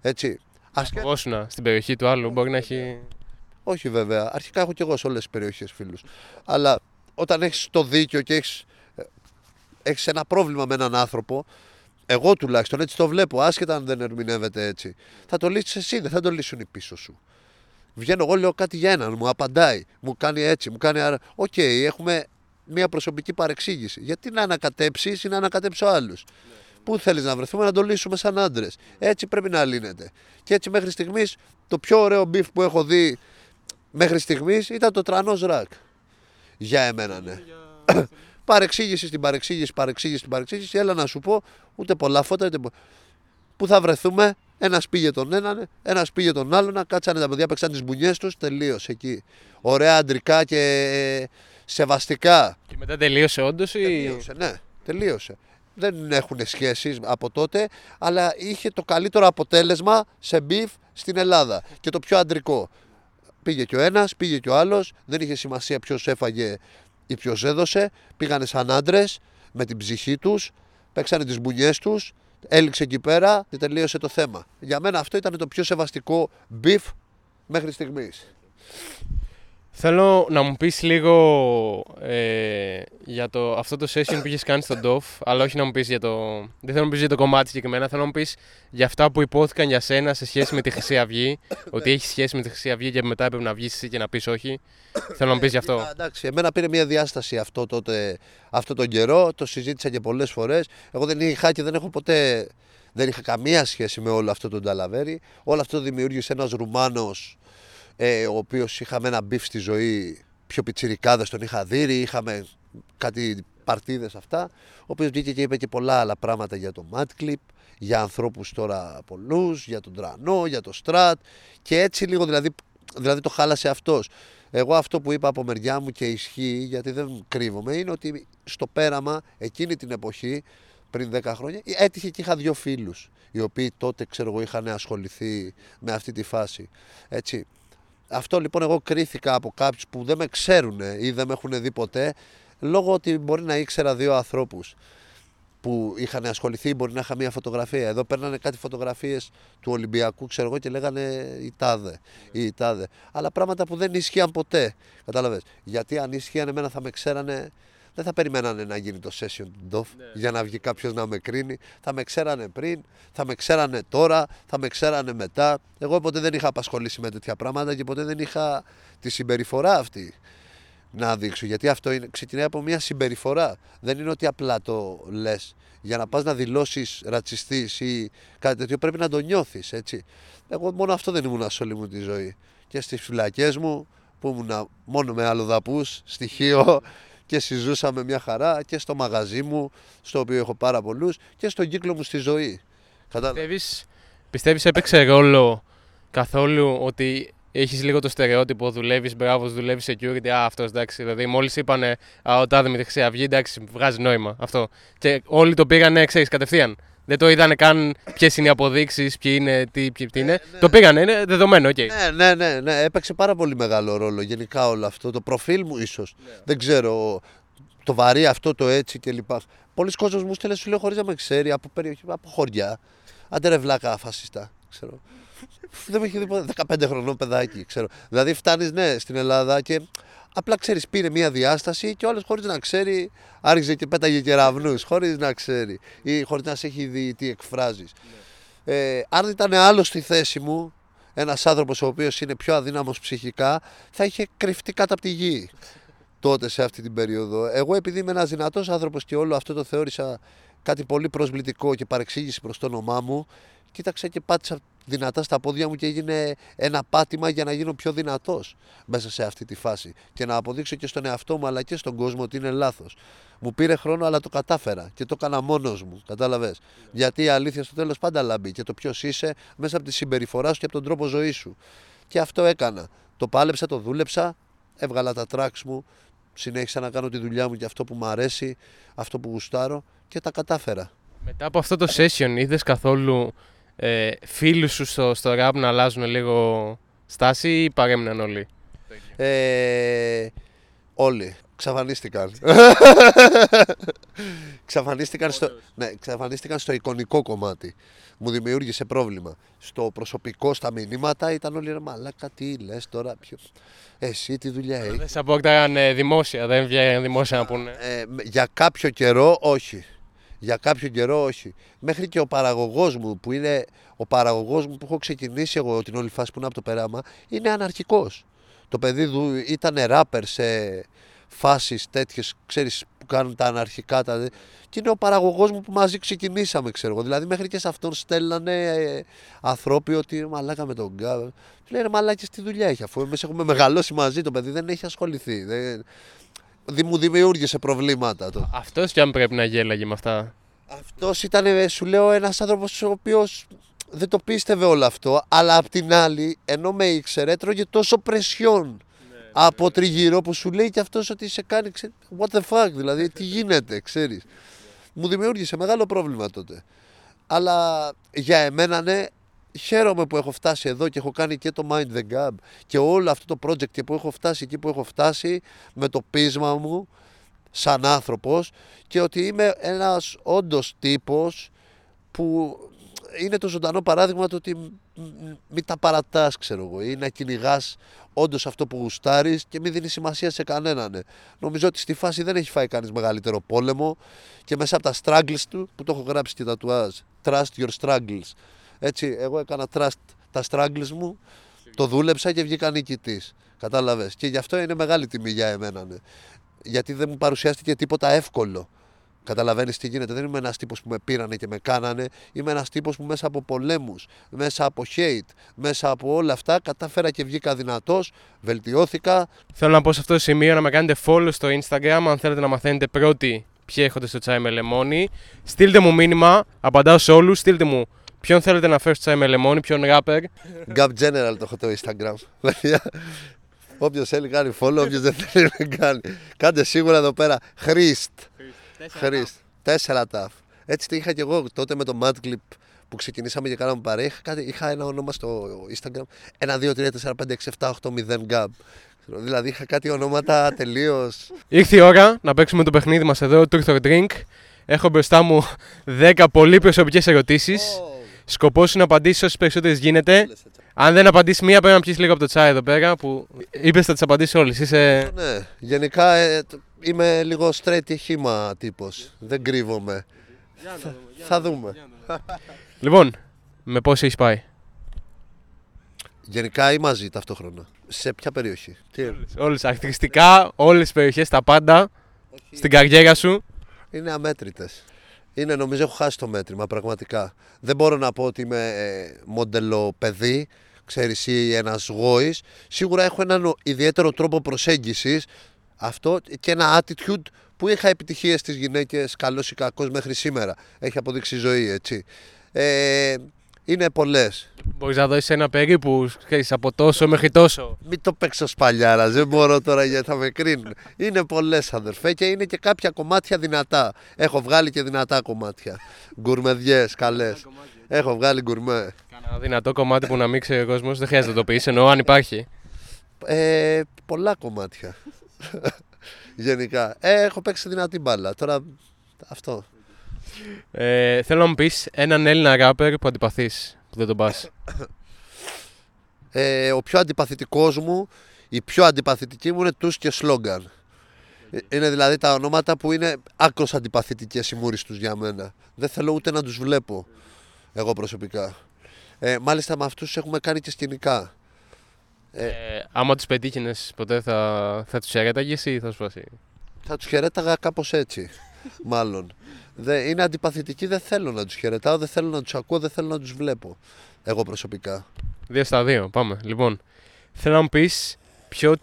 Έτσι. Φοβόσουνα στην περιοχή του άλλου, μπορεί να έχει. Όχι βέβαια. Αρχικά έχω και εγώ σε όλες τις περιοχές φίλους. Αλλά όταν έχεις το δίκιο και έχεις έχεις ένα πρόβλημα με έναν άνθρωπο, εγώ τουλάχιστον έτσι το βλέπω, άσχετα αν δεν ερμηνεύεται έτσι. Θα το λύσεις εσύ, δεν θα το λύσουν οι πίσω σου. Βγαίνω εγώ, λέω κάτι για έναν, μου απαντάει, μου κάνει έτσι, μου κάνει άρα. OK, okay, έχουμε μια προσωπική παρεξήγηση. Γιατί να ανακατέψεις ή να ανακατέψει ο άλλο. Πού θέλεις να βρεθούμε να το λύσουμε σαν άντρες. Έτσι πρέπει να λύνεται. Και έτσι μέχρι στιγμής το πιο ωραίο beef που έχω δει μέχρι στιγμής ήταν το Τρανός Rack. Για εμένα, ναι. Παρεξήγηση στην παρεξήγηση, παρεξήγηση στην παρεξήγηση. Έλα να σου πω, ούτε πολλά φώτα, ούτε. Πού θα βρεθούμε, ένας πήγε τον έναν, ένας πήγε τον άλλον, κάτσανε τα παιδιά, παίξαν τις μπουνιές τους, τελείωσε εκεί. Ωραία αντρικά και σεβαστικά. Και μετά τελείωσε όντως ή. Τελείωσε, ναι, τελείωσε. Δεν έχουν σχέσεις από τότε, αλλά είχε το καλύτερο αποτέλεσμα σε beef στην Ελλάδα και το πιο αντρικό. Πήγε και ο ένας, πήγε και ο άλλος, δεν είχε σημασία ποιος έφαγε ή ποιος έδωσε. Πήγανε σαν άντρες με την ψυχή τους, παίξανε τις μπουνιές τους, έληξε εκεί πέρα και τελείωσε το θέμα. Για μένα αυτό ήταν το πιο σεβαστικό beef μέχρι στιγμής. Θέλω να μου πεις λίγο ε, για το, αυτό το session που είχες κάνει στον DOF, αλλά όχι να μου πεις για το... Δεν θέλω να μου πεις για το κομμάτι συγκεκριμένα, θέλω να μου πεις για αυτά που ειπώθηκαν για σένα σε σχέση με τη Χρυσή Αυγή, ότι έχεις σχέση με τη Χρυσή Αυγή και μετά έπρεπε να βγεις εσύ και να πεις όχι. Θέλω να μου πεις γι' αυτό. εντάξει, εμένα πήρε μια διάσταση αυτό τότε, αυτό τον καιρό, το συζήτησα και πολλές φορές. Εγώ δεν είχα και δεν έχω ποτέ... Δεν είχα καμία σχέση με όλο αυτό το νταλαβέρι. Όλο αυτό το δημιούργησε ένας Ρουμάνος ε, ο οποίος είχαμε ένα beef στη ζωή, πιο πιτσιρικάδες τον είχα δει, είχαμε κάτι παρτίδες αυτά. Ο οποίος βγήκε και είπε και πολλά άλλα πράγματα για το Mad Clip, για ανθρώπους τώρα πολλούς, για τον Τρανό, για το Στρατ και έτσι λίγο δηλαδή, δηλαδή το χάλασε αυτός. Εγώ αυτό που είπα από μεριά μου και ισχύει, γιατί δεν κρύβομαι, είναι ότι στο πέραμα εκείνη την εποχή, πριν 10 χρόνια, έτυχε και είχα δύο φίλους, οι οποίοι τότε ξέρω εγώ είχαν ασχοληθεί με αυτή τη φάση. Έτσι. Αυτό λοιπόν εγώ κρίθηκα από κάποιους που δεν με ξέρουν ή δεν με έχουν δει ποτέ, λόγω ότι μπορεί να ήξερα δύο ανθρώπους που είχαν ασχοληθεί, μπορεί να είχα μία φωτογραφία. Εδώ παίρνανε κάτι φωτογραφίες του Ολυμπιακού, ξέρω εγώ, και λέγανε η τάδε, ή η τάδε. Αλλά πράγματα που δεν ισχύαν ποτέ. Κατάλαβες. Γιατί αν ισχύαν, εμένα θα με ξέρανε δεν θα περιμένανε να γίνει το session του DOF ναι. για να βγει κάποιος να με κρίνει. Θα με ξέρανε πριν, θα με ξέρανε τώρα, θα με ξέρανε μετά. Εγώ ποτέ δεν είχα απασχολήσει με τέτοια πράγματα και ποτέ δεν είχα τη συμπεριφορά αυτή να δείξω. Γιατί αυτό είναι, ξεκινάει από μια συμπεριφορά. Δεν είναι ότι απλά το λες. Για να πας να δηλώσεις ρατσιστής ή κάτι τέτοιο πρέπει να το νιώθεις. Εγώ μόνο αυτό δεν ήμουν σε όλη μου τη ζωή. Και στις φυλακές μου που ήμουν μόνο με αλλοδαπού, στοιχείο, και συζούσαμε μια χαρά και στο μαγαζί μου, στο οποίο έχω πάρα πολλούς και στον κύκλο μου στη ζωή. Πιστεύεις, πιστεύεις έπαιξε ρόλο καθόλου ότι έχεις λίγο το στερεότυπο, δουλεύεις, μπράβος, δουλεύεις security. Α, αυτός εντάξει. Δηλαδή, μόλις είπανε Α, ο τάδε με τη χρυσή αυγή, εντάξει, βγάζει νόημα αυτό. Και όλοι το πήγανε, ξέρεις, κατευθείαν. Δεν το είδανε καν ποιες είναι οι αποδείξεις, ποιοι είναι, τι, ποιοι είναι. Ναι, ναι. Το πήγανε, είναι δεδομένο, okay. Ναι, ναι, ναι, ναι, έπαιξε πάρα πολύ μεγάλο ρόλο γενικά όλο αυτό. Το προφίλ μου ίσως. Ναι. Δεν ξέρω. Το βαρύ αυτό, το έτσι κλπ. Πολλοί κόσμοι μου στέλνουν, σου λέω χωρίς να με ξέρει από περιοχή, από χωριά. Άντε ρε βλάκα φασιστά. Ξέρω. Δεν με έχει δει ποτέ. 15 χρονών παιδάκι, ξέρω. Δηλαδή φτάνεις, ναι, στην Ελλάδα και απλά ξέρεις, πήρε μία διάσταση και όλες χωρίς να ξέρει, άρχιζε και πέταγε κεραυνού, χωρίς να ξέρει ή χωρίς να σε έχει δει τι εκφράζεις. Ε, αν ήταν άλλο στη θέση μου, ένας άνθρωπος ο οποίος είναι πιο αδύναμος ψυχικά, θα είχε κρυφτεί κάτω από τη γη τότε σε αυτή την περίοδο. Εγώ επειδή είμαι ένας δυνατός άνθρωπος και όλο αυτό το θεώρησα κάτι πολύ προσβλητικό και παρεξήγηση προς το όνομά μου, κοίταξα και πάτησα δυνατά στα πόδια μου και έγινε ένα πάτημα για να γίνω πιο δυνατός μέσα σε αυτή τη φάση. Και να αποδείξω και στον εαυτό μου αλλά και στον κόσμο ότι είναι λάθος. Μου πήρε χρόνο, αλλά το κατάφερα και το έκανα μόνος μου. Κατάλαβες; Γιατί η αλήθεια στο τέλος πάντα λαμπεί και το ποιος είσαι μέσα από τη συμπεριφορά σου και από τον τρόπο ζωής σου. Και αυτό έκανα. Το πάλεψα, το δούλεψα, έβγαλα τα τράξ μου, συνέχισα να κάνω τη δουλειά μου και αυτό που μου αρέσει, αυτό που γουστάρω και τα κατάφερα. Μετά από αυτό το session είδες καθόλου ε, φίλους σου στο, στο rap να αλλάζουν λίγο στάση ή παρέμειναν όλοι; Ε, όλοι. Ξαφανίστηκαν. ξαφανίστηκαν, στο, ναι, ξαφανίστηκαν στο εικονικό κομμάτι. Μου δημιούργησε πρόβλημα. Στο προσωπικό, στα μηνύματα ήταν όλοι ρε μαλάκα τι λες τώρα. Ποιο... Εσύ τι δουλειά έχεις; Δεν σε απόκταγαν ε, δημόσια, δεν βγαίνουν δημόσια να πούνε. Ε, για κάποιο καιρό όχι. Για κάποιο καιρό όχι. Μέχρι και ο παραγωγός μου που είναι ο παραγωγός μου που έχω ξεκινήσει εγώ την όλη φάση που είναι από το περάμα είναι αναρχικός. Το παιδί του ήταν ράπερ σε φάσεις τέτοιες, ξέρεις που κάνουν τα αναρχικά. Τα... Και είναι ο παραγωγός μου που μαζί ξεκινήσαμε, ξέρω εγώ. Δηλαδή, μέχρι και σε αυτόν στέλνανε ε, ανθρώποι ότι μαλάκα με τον Γκάβ. Του λένε μαλάκες τι δουλειά έχει, αφού εμείς έχουμε μεγαλώσει μαζί. Το παιδί δεν έχει ασχοληθεί. Δεν... Μου δημιούργησε προβλήματα. Το. Αυτός κι αν πρέπει να γέλαγε με αυτά. Αυτός ήταν, σου λέω, ένας άνθρωπος ο οποίος δεν το πίστευε όλο αυτό. Αλλά απ' την άλλη, ενώ με ήξερε, έτρωγε τόσο πρεσιόν από τριγύρω που σου λέει και αυτός ότι σε κάνει. Ξέρει, what the fuck, δηλαδή, τι γίνεται, ξέρεις. Μου δημιούργησε μεγάλο πρόβλημα τότε. Αλλά για εμένα, ναι, χαίρομαι που έχω φτάσει εδώ και έχω κάνει και το Mind the Gap και όλο αυτό το project και που έχω φτάσει εκεί που έχω φτάσει με το πείσμα μου σαν άνθρωπος και ότι είμαι ένας όντως τύπος που είναι το ζωντανό παράδειγμα του ότι μην τα παρατάς ξέρω εγώ ή να κυνηγάς όντως αυτό που γουστάρεις και μην δίνεις σημασία σε κανέναν. Νομίζω ότι στη φάση δεν έχει φάει κανείς μεγαλύτερο πόλεμο και μέσα από τα struggles του, που το έχω γράψει και τα τουάζ, trust your struggles. Έτσι, εγώ έκανα trust τα struggles μου, το δούλεψα και βγήκα νικητής. Κατάλαβες. Και γι' αυτό είναι μεγάλη τιμή για εμένα. Ναι. Γιατί δεν μου παρουσιάστηκε τίποτα εύκολο. Καταλαβαίνεις τι γίνεται. Δεν είμαι ένας τύπος που με πήρανε και με κάνανε. Είμαι ένας τύπος που μέσα από πολέμους, μέσα από hate, μέσα από όλα αυτά κατάφερα και βγήκα δυνατός, βελτιώθηκα. Θέλω να πω σε αυτό το σημείο να με κάνετε follow στο Instagram αν θέλετε να μαθαίνετε πρώτοι ποιοι έχετε στο τσάι με λεμόνι. Στείλτε μου μήνυμα, απαντάω σε όλους. Στείλτε μου ποιον θέλετε να φέρω στο τσάι με λεμόνι, ποιον rapper; Gap General το έχω το Instagram. Όποιος θέλει κάνει follow, όποιος δεν θέλει να κάνει. Κάντε σίγουρα εδώ πέρα Χρήστ. Χρήστ. Τέσσερα ταφ. Έτσι τι είχα και εγώ τότε με το Mad Clip που ξεκινήσαμε και κάναμε παρέα. Είχα, είχα ένα όνομα στο Instagram. 1, 2, 3, 4, 5, 6, 7, 8, 0 gab. Δηλαδή είχα κάτι ονόματα τελείως. Ήρθε η ώρα να παίξουμε το παιχνίδι μας εδώ, Truth or Drink. Έχω μπροστά μου 10 πολύ προσωπικές ερωτήσεις. Oh. Σκοπός είναι να απαντήσεις όσες περισσότερες γίνεται. Αν δεν απαντήσεις μία, πρέπει να πιει λίγο από το τσάι εδώ πέρα που είπες θα τις απαντήσεις όλες. Είσαι... Ναι, γενικά ε, είμαι λίγο straight χήμα τύπος. Δεν κρύβομαι. Θα, θα δούμε. λοιπόν, με πώς έχεις πάει; Γενικά ή μαζί ταυτόχρονα. Σε ποια περιοχή; Όλες. Ακτριστικά, όλες τις περιοχές, τα πάντα. Στην καριέρα σου. Είναι αμέτρητες. Είναι νομίζω έχω χάσει το μέτρημα πραγματικά. Δεν μπορώ να πω ότι είμαι ε, μοντελο παιδί ξέρεις ή ένας γόης. Σίγουρα έχω έναν ιδιαίτερο τρόπο προσέγγισης. Αυτό και ένα attitude που είχα επιτυχίες στις γυναίκες καλός ή κακός μέχρι σήμερα. Έχει αποδείξει η ζωή έτσι. Ε, είναι πολλές. Μπορείς να δώσεις ένα περίπου ξέρεις, από τόσο μέχρι τόσο. Μην το παίξω σπαλιάρα, δεν μπορώ τώρα γιατί θα με κρίνουν. Είναι πολλές αδερφέ και είναι και κάποια κομμάτια δυνατά. Έχω βγάλει και δυνατά κομμάτια. Γκουρμεδιές, καλές. Έχω βγάλει γκουρμέ. Κάνα δυνατό κομμάτι που να μην ξέρει ο κόσμος, δεν χρειάζεται να το πεις, εννοώ αν υπάρχει. Ε, πολλά κομμάτια. Γενικά. Ε, έχω παίξει δυνατή μπάλα. Τώρα αυτό. Ε, θέλω να μου πεις έναν Έλληνα ράπερ που αντιπαθείς, που δεν τον πας. Ε, ο πιο αντιπαθητικός μου, η πιο αντιπαθητική μου είναι Tus και σλόγγαν. Ε, Είναι δηλαδή τα ονόματα που είναι άκρως αντιπαθητικές οι μούρες τους για μένα. Δεν θέλω ούτε να τους βλέπω, εγώ προσωπικά. Ε, μάλιστα με αυτούς έχουμε κάνει και σκηνικά. Ε, άμα τους πετύχαινες ποτέ, θα, θα τους χαιρέταγες ή θα σου πω εσύ. Θα τους χαιρέταγα κάπως έτσι, μάλλον. Δε, είναι αντιπαθητικοί, δεν θέλω να τους χαιρετάω, δεν θέλω να τους ακούω, δεν θέλω να τους βλέπω. Εγώ προσωπικά. Δύο στα δύο, πάμε. Λοιπόν, θέλω να μου πεις πιο,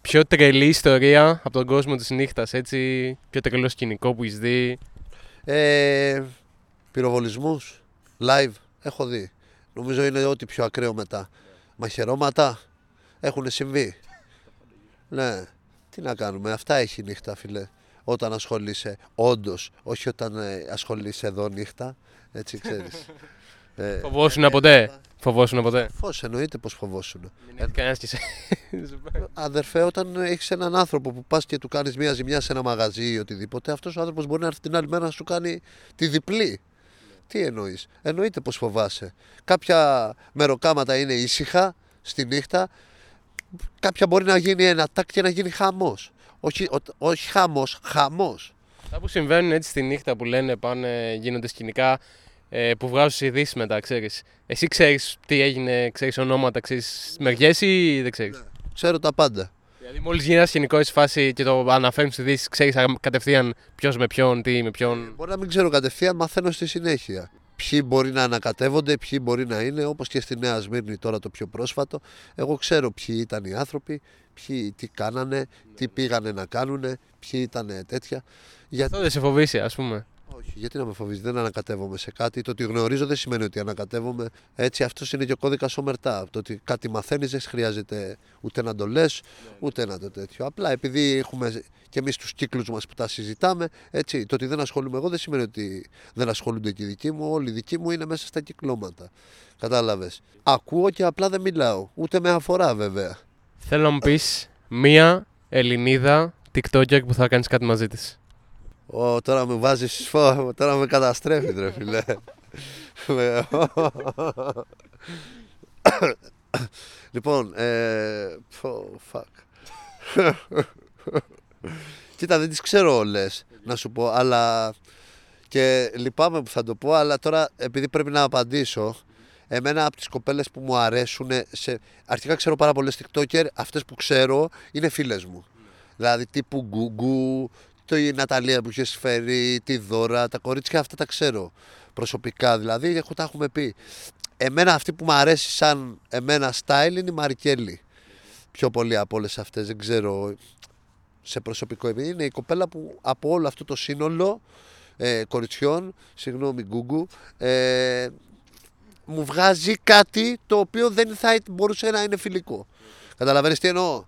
πιο τρελή ιστορία από τον κόσμο της νύχτας, έτσι. Πιο τρελό σκηνικό που έχει δει. Ε, πυροβολισμούς, live, έχω δει. Νομίζω είναι ό,τι πιο ακραίο μετά. Μαχαιρώματα έχουν συμβεί. Ναι, τι να κάνουμε, αυτά έχει η νύχτα φίλε. Όταν ασχολείσαι, όντως, όχι όταν ε, ασχολείσαι εδώ νύχτα, έτσι ξέρεις. Ε, Φοβόσουν ποτέ; Φοβόσουν ποτέ; Φως εννοείται πως φοβόσουν. Μην έχει κανένας και σε. Αδερφέ, όταν έχεις έναν άνθρωπο που πας και του κάνεις μια ζημιά σε ένα μαγαζί ή οτιδήποτε, αυτός ο άνθρωπος μπορεί να έρθει την άλλη μέρα να σου κάνει τη διπλή. Τι εννοείς, Εννοείται πως φοβάσαι. Κάποια μεροκάματα είναι ήσυχα στη νύχτα, κάποια μπορεί να γίνει ένα τάκ και να γίνει χαμός. Όχι, ο- όχι χαμός, χαμός. Αυτά που συμβαίνουν έτσι στη νύχτα που λένε πάνε, γίνονται σκηνικά ε, που βγάζουν ειδήσεις μετά, ξέρεις. Εσύ ξέρεις τι έγινε, ξέρεις ονόματα, ξέρεις μεριές ή δεν ξέρεις; Ξέρω τα πάντα. Δηλαδή, μόλις γίνει ένα σκηνικό έτσι φάση και το αναφέρουν στις ειδήσεις, ξέρεις κατευθείαν ποιος με ποιον, τι με ποιον. Μπορεί να μην ξέρω κατευθείαν, μαθαίνω στη συνέχεια. Ποιοι μπορεί να ανακατεύονται, ποιοι μπορεί να είναι, όπως και στη Νέα Σμύρνη τώρα το πιο πρόσφατο. Εγώ ξέρω ποιοι ήταν οι άνθρωποι, ποιοι τι κάνανε, τι πήγανε να κάνουν, ποιοι ήταν τέτοια. Γιατί, Αυτό δεν σε φοβήσει, ας πούμε. Όχι, γιατί να με φοβίζει, δεν ανακατεύομαι σε κάτι. Το ότι γνωρίζω δεν σημαίνει ότι ανακατεύομαι. Έτσι, αυτός είναι και ο κώδικας ομερτά. Το ότι κάτι μαθαίνεις δεν χρειάζεται ούτε να το λες, ούτε να το τέτοιο. Απλά επειδή έχουμε και εμείς τους κύκλους μας που τα συζητάμε, έτσι, το ότι δεν ασχολούμαι εγώ δεν σημαίνει ότι δεν ασχολούνται και οι δικοί μου. Όλοι οι δικοί μου είναι μέσα στα κυκλώματα. Κατάλαβες. Ακούω και απλά δεν μιλάω. Ούτε με αφορά βέβαια. Θέλω να μου πεις μία Ελληνίδα TikToker που θα κάνεις κάτι μαζί της. Ω, τώρα με βάζεις φω, τώρα με καταστρέφεις, ρε φιλέ. Με- λοιπόν, ε, φω, fuck. Κοίτα, δεν τις ξέρω όλες, να σου πω, αλλά και λυπάμαι που θα το πω, αλλά τώρα επειδή πρέπει να απαντήσω, εμένα από τις κοπέλες που μου αρέσουν, σε... αρχικά ξέρω πάρα πολλές TikToker, αυτές που ξέρω είναι φίλες μου. Δηλαδή τύπου Γκουγκού, το η Ναταλία που είχε φέρει, τη Δώρα, τα κορίτσια αυτά τα ξέρω προσωπικά δηλαδή, έχω, τα έχουμε πει. Εμένα αυτή που μου αρέσει σαν εμένα style είναι η Μαρικέλη. Πιο πολύ από όλες αυτές, δεν ξέρω σε προσωπικό επίπεδο. Είναι η κοπέλα που από όλο αυτό το σύνολο ε, κοριτσιών, συγγνώμη Γκούγκου, ε, μου βγάζει κάτι το οποίο δεν θα μπορούσε να είναι φιλικό. Καταλαβαίνεις τι εννοώ;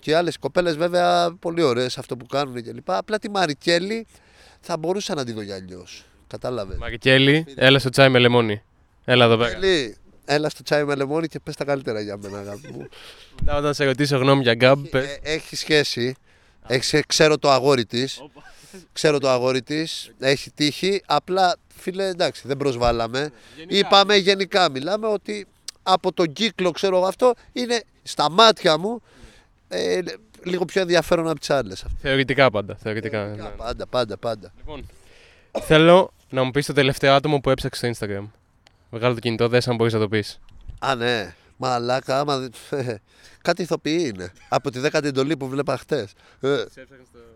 Και άλλες κοπέλες βέβαια πολύ ωραίες αυτό που κάνουν και λοιπά. Απλά τη Μαρικέλη θα μπορούσα να τη δω για αλλιώς. Κατάλαβες. Μαρικέλη, έλα στο τσάι με λεμόνι. Έλα εδώ πέρα. Μαρικέλη, έλα στο τσάι με λεμόνι και πες τα καλύτερα για μένα, αγάπη μου. Μετά όταν σε ρωτήσω γνώμη για γκάμπ, πες. Ε, έχει σχέση. Έχεις, ξέρω το αγόρι της. Ξέρω το αγόρι της. Έχει τύχει. Απλά φίλε, εντάξει, δεν προσβάλαμε. Είπαμε γενικά, μιλάμε ότι από τον κύκλο, ξέρω εγώ αυτό, είναι στα μάτια μου ε, λίγο πιο ενδιαφέρον από τις άλλες. Θεωρητικά πάντα. Θεωρητικά. ναι. Πάντα, πάντα, πάντα. Λοιπόν, θέλω να μου πεις το τελευταίο άτομο που έψαξες στο Instagram. Βγάλε το κινητό, δες αν μπορείς να το πεις. Α, ναι. Μαλάκα, άμα. δεν- Κάτι ηθοποιοί είναι. Από τη δέκατη εντολή που βλέπα χτες.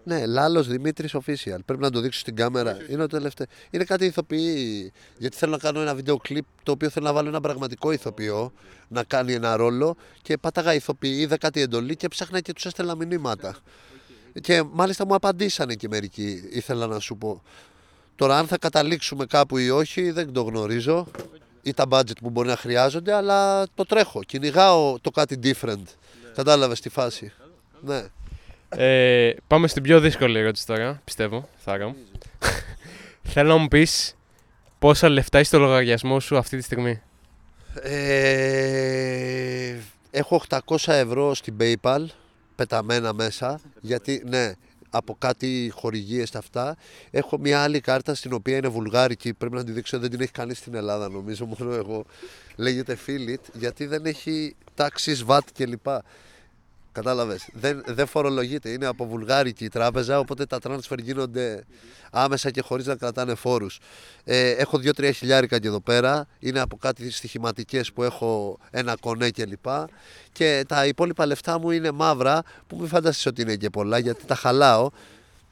Ναι, Λάλος Δημήτρης Official. Πρέπει να το δείξω στην κάμερα. Είναι το τελευταίος. Είναι κάτι ηθοποιοί. Γιατί θέλω να κάνω ένα βίντεο κλιπ το οποίο θέλω να βάλω ένα πραγματικό ηθοποιό να κάνει ένα ρόλο και πάταγα ηθοποιοί, δέκατη εντολή και ψάχνα και τους έστελνα μηνύματα. Και μάλιστα μου απαντήσανε και μερικοί, ήθελα να σου πω. Τώρα, αν θα καταλήξουμε κάπου ή όχι, δεν το γνωρίζω. Ή τα budget που μπορεί να χρειάζονται, αλλά το τρέχω. Κυνηγάω το κάτι different. Κατάλαβε τη φάση. Ναι. Ε, πάμε στην πιο δύσκολη ερώτηση τώρα, πιστεύω, Θάρα. Θέλω να μου πεις πόσα λεφτά έχει στο λογαριασμό σου αυτή τη στιγμή; Ε, έχω 800 ευρώ στην PayPal πεταμένα μέσα. Γιατί, ναι, από κάτι χορηγίες τα αυτά. Έχω μια άλλη κάρτα στην οποία είναι βουλγάρικη, πρέπει να τη δείξω, δεν την έχει κανείς στην Ελλάδα νομίζω, μόνο εγώ. Λέγεται Filit, γιατί δεν έχει τάξεις, VAT κλπ. Κατάλαβες. Δεν, δεν φορολογείται. Είναι από βουλγάρικη τράπεζα, οπότε τα transfer γίνονται άμεσα και χωρίς να κρατάνε φόρους. Ε, έχω 2-3 χιλιάρικα και εδώ πέρα. Είναι από κάτι στοιχηματικές που έχω ένα κονέ κλπ. Και τα υπόλοιπα λεφτά μου είναι μαύρα, που μην φανταστείς ότι είναι και πολλά, γιατί τα χαλάω.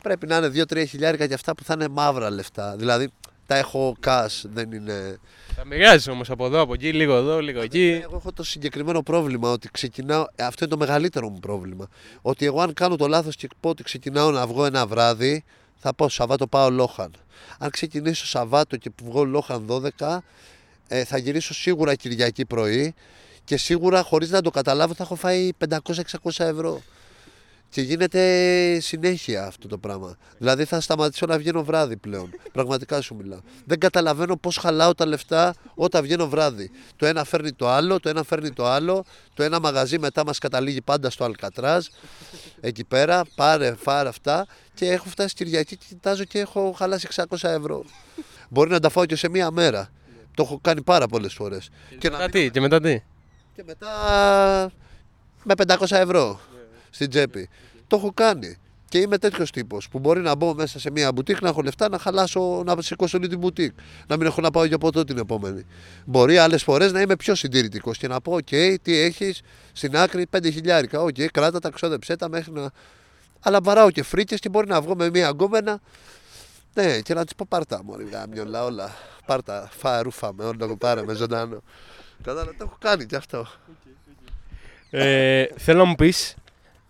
Πρέπει να είναι 2-3 χιλιάρικα και αυτά που θα είναι μαύρα λεφτά. Δηλαδή τα έχω cash, δεν είναι. Τα μοιράζει όμως από εδώ, από εκεί, λίγο εδώ, λίγο εκεί. Εγώ έχω το συγκεκριμένο πρόβλημα ότι ξεκινάω. ε, Αυτό είναι το μεγαλύτερο μου πρόβλημα. Ότι εγώ, αν κάνω το λάθος και πω ότι ξεκινάω να βγω ένα βράδυ, θα πω Σαββάτο πάω Λόχαν. Αν ξεκινήσω Σαββάτο και που βγω Λόχαν 12, ε, θα γυρίσω σίγουρα Κυριακή πρωί και σίγουρα χωρίς να το καταλάβω θα έχω φάει 500-600 ευρώ. Και γίνεται συνέχεια αυτό το πράγμα. Δηλαδή θα σταματήσω να βγαίνω βράδυ πλέον. Πραγματικά σου μιλάω. Δεν καταλαβαίνω πώς χαλάω τα λεφτά όταν βγαίνω βράδυ. Το ένα φέρνει το άλλο, το ένα φέρνει το άλλο. Το ένα μαγαζί μετά μας καταλήγει πάντα στο Αλκατράζ. Εκεί πέρα, πάρε, φάρε αυτά. Και έχω φτάσει Κυριακή και κοιτάζω και έχω χαλάσει 600 ευρώ. Μπορεί να τα φάω και σε μία μέρα. Το έχω κάνει πάρα πολλές φορές. Και, μετά τι, και μετά τι; Και μετά με 500 ευρώ στην τσέπη. Το έχω κάνει. Και είμαι τέτοιος τύπος που μπορεί να μπω μέσα σε μια μπουτίκ, να έχω λεφτά, να χαλάσω, να σηκώσω όλη την μπουτίκ. Να μην έχω να πάω για ποτό την επόμενη. Μπορεί άλλες φορές να είμαι πιο συντηρητικός και να πω: Οκ, τι έχεις στην άκρη 5 χιλιάρικα. Οκ, κράτα τα, ξόδεψέ τα μέχρι να. Αλλά βαράω και φρίκες και μπορεί να βγω με μια γκόμενα. Ναι, και να της πω: Πάρτα μου, μυαλά όλα. Πάρτα, φά, ρούφα με, όλα πάρε με ζωντανό. Κατάλαβα, το έχω κάνει και αυτό. Ε, θέλω να μου πεις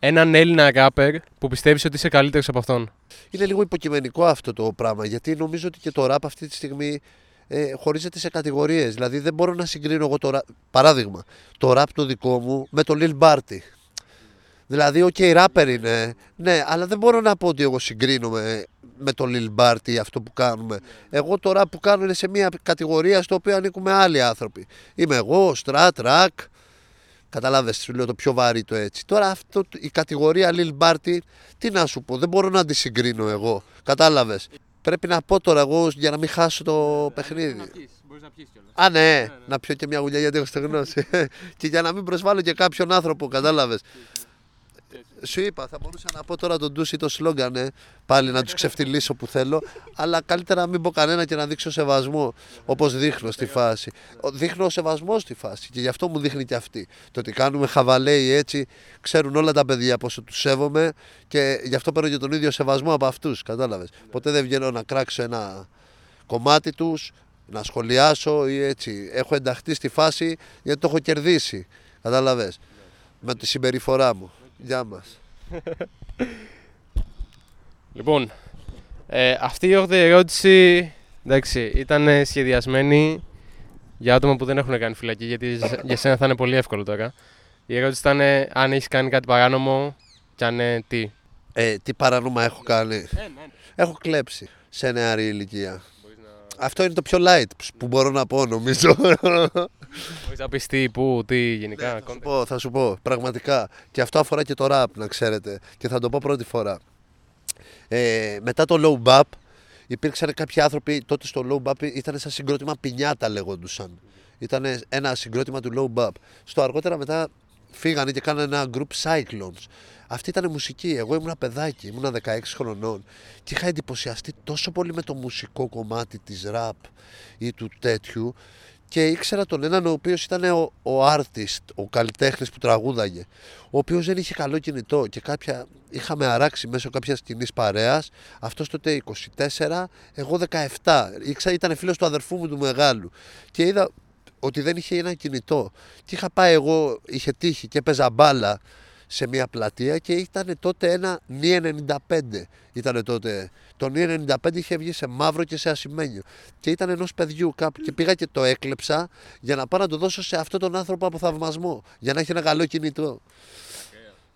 έναν Έλληνα ράπερ που πιστεύεις ότι είσαι καλύτερος από αυτόν. Είναι λίγο υποκειμενικό αυτό το πράγμα γιατί νομίζω ότι και το ραπ αυτή τη στιγμή ε, χωρίζεται σε κατηγορίες. Δηλαδή δεν μπορώ να συγκρίνω εγώ το ραπ. Παράδειγμα, το ραπ το δικό μου με το Lil Barty. Δηλαδή, OK, okay, rapper είναι, ναι, αλλά δεν μπορώ να πω ότι εγώ συγκρίνομαι με το Lil Barty αυτό που κάνουμε. Εγώ το rap που κάνω είναι σε μια κατηγορία στο οποίο ανήκουμε άλλοι άνθρωποι. Είμαι εγώ, ο Strat, Rack, Κατάλαβε, σου λέω το πιο βαρύ το έτσι. Τώρα αυτό, η κατηγορία Lil Barty, τι να σου πω, δεν μπορώ να τη συγκρίνω εγώ. Κατάλαβες. Πρέπει να πω τώρα εγώ για να μην χάσω το παιχνίδι. Μπορείς να πιεις κιόλας. Α, ναι, να πιω και μια γουλιά γιατί έχω στεγνώσει. και για να μην προσβάλλω και κάποιον άνθρωπο, κατάλαβες. Σου είπα, θα μπορούσα να πω τώρα τον Tus ή το σλόγγαν, ε, πάλι να τους ξεφτιλίσω που θέλω, αλλά καλύτερα να μην πω κανένα και να δείξω σεβασμό, όπως δείχνω στη φάση. Ο- Δείχνω σεβασμό στη φάση και γι' αυτό μου δείχνει και αυτή. Το ότι κάνουμε χαβαλέ ή έτσι, ξέρουν όλα τα παιδιά πόσο τους σέβομαι και γι' αυτό παίρνω και τον ίδιο σεβασμό από αυτούς. Κατάλαβες. Ποτέ δεν βγαίνω να κράξω ένα κομμάτι τους, να σχολιάσω ή έτσι. Έχω ενταχθεί στη φάση γιατί το έχω κερδίσει. Κατάλαβες. Με τη συμπεριφορά μου. Γεια μας. Λοιπόν, ε, αυτή η όγδοη ερώτηση εντάξει, ήταν ε, σχεδιασμένη για άτομα που δεν έχουν κάνει φυλακή, γιατί για- για σένα θα είναι πολύ εύκολο τώρα. Η ερώτηση ήταν ε, αν έχεις κάνει κάτι παράνομο και αν ναι, τι; Ε, τι παράνομα έχω κάνει; Ε, ναι, Έχω κλέψει σε νεαρή ηλικία. Αυτό είναι το πιο light που μπορώ να πω νομίζω. Μπορείς να πεις τι, πού, τι γενικά. θα, σου context. πω, θα σου πω, πραγματικά. Και αυτό αφορά και το rap, να ξέρετε. Και θα το πω πρώτη φορά. Ε, μετά το low bap, υπήρξαν κάποιοι άνθρωποι, τότε στο low bap ήταν σαν συγκρότημα πινιάτα λέγοντουσαν. Ήταν ένα συγκρότημα του low bap. Στο αργότερα μετά φύγανε και κάνανε ένα group Cyclones. Αυτή ήταν μουσική. Εγώ ήμουν παιδάκι, ήμουν 16 χρονών και είχα εντυπωσιαστεί τόσο πολύ με το μουσικό κομμάτι της rap ή του τέτοιου και ήξερα τον έναν ο οποίος ήταν ο, ο artist, ο καλλιτέχνης που τραγούδαγε ο οποίος δεν είχε καλό κινητό και κάποια είχαμε αράξει μέσω κάποιας κοινής παρέας. Αυτός τότε 24, εγώ 17 Ήξερα, ήταν φίλος του αδερφού μου του μεγάλου και είδα ότι δεν είχε ένα κινητό. Και είχα πάει εγώ, είχε τύχει και έπαιζα μπάλα σε μια πλατεία και ήταν τότε ένα νι 95. Ήταν τότε. Το νι 95 είχε βγει σε μαύρο και σε ασημένιο. Και ήταν ενός παιδιού κάπου. Και πήγα και το έκλεψα για να πάω να το δώσω σε αυτόν τον άνθρωπο από θαυμασμό. Για να έχει ένα καλό κινητό.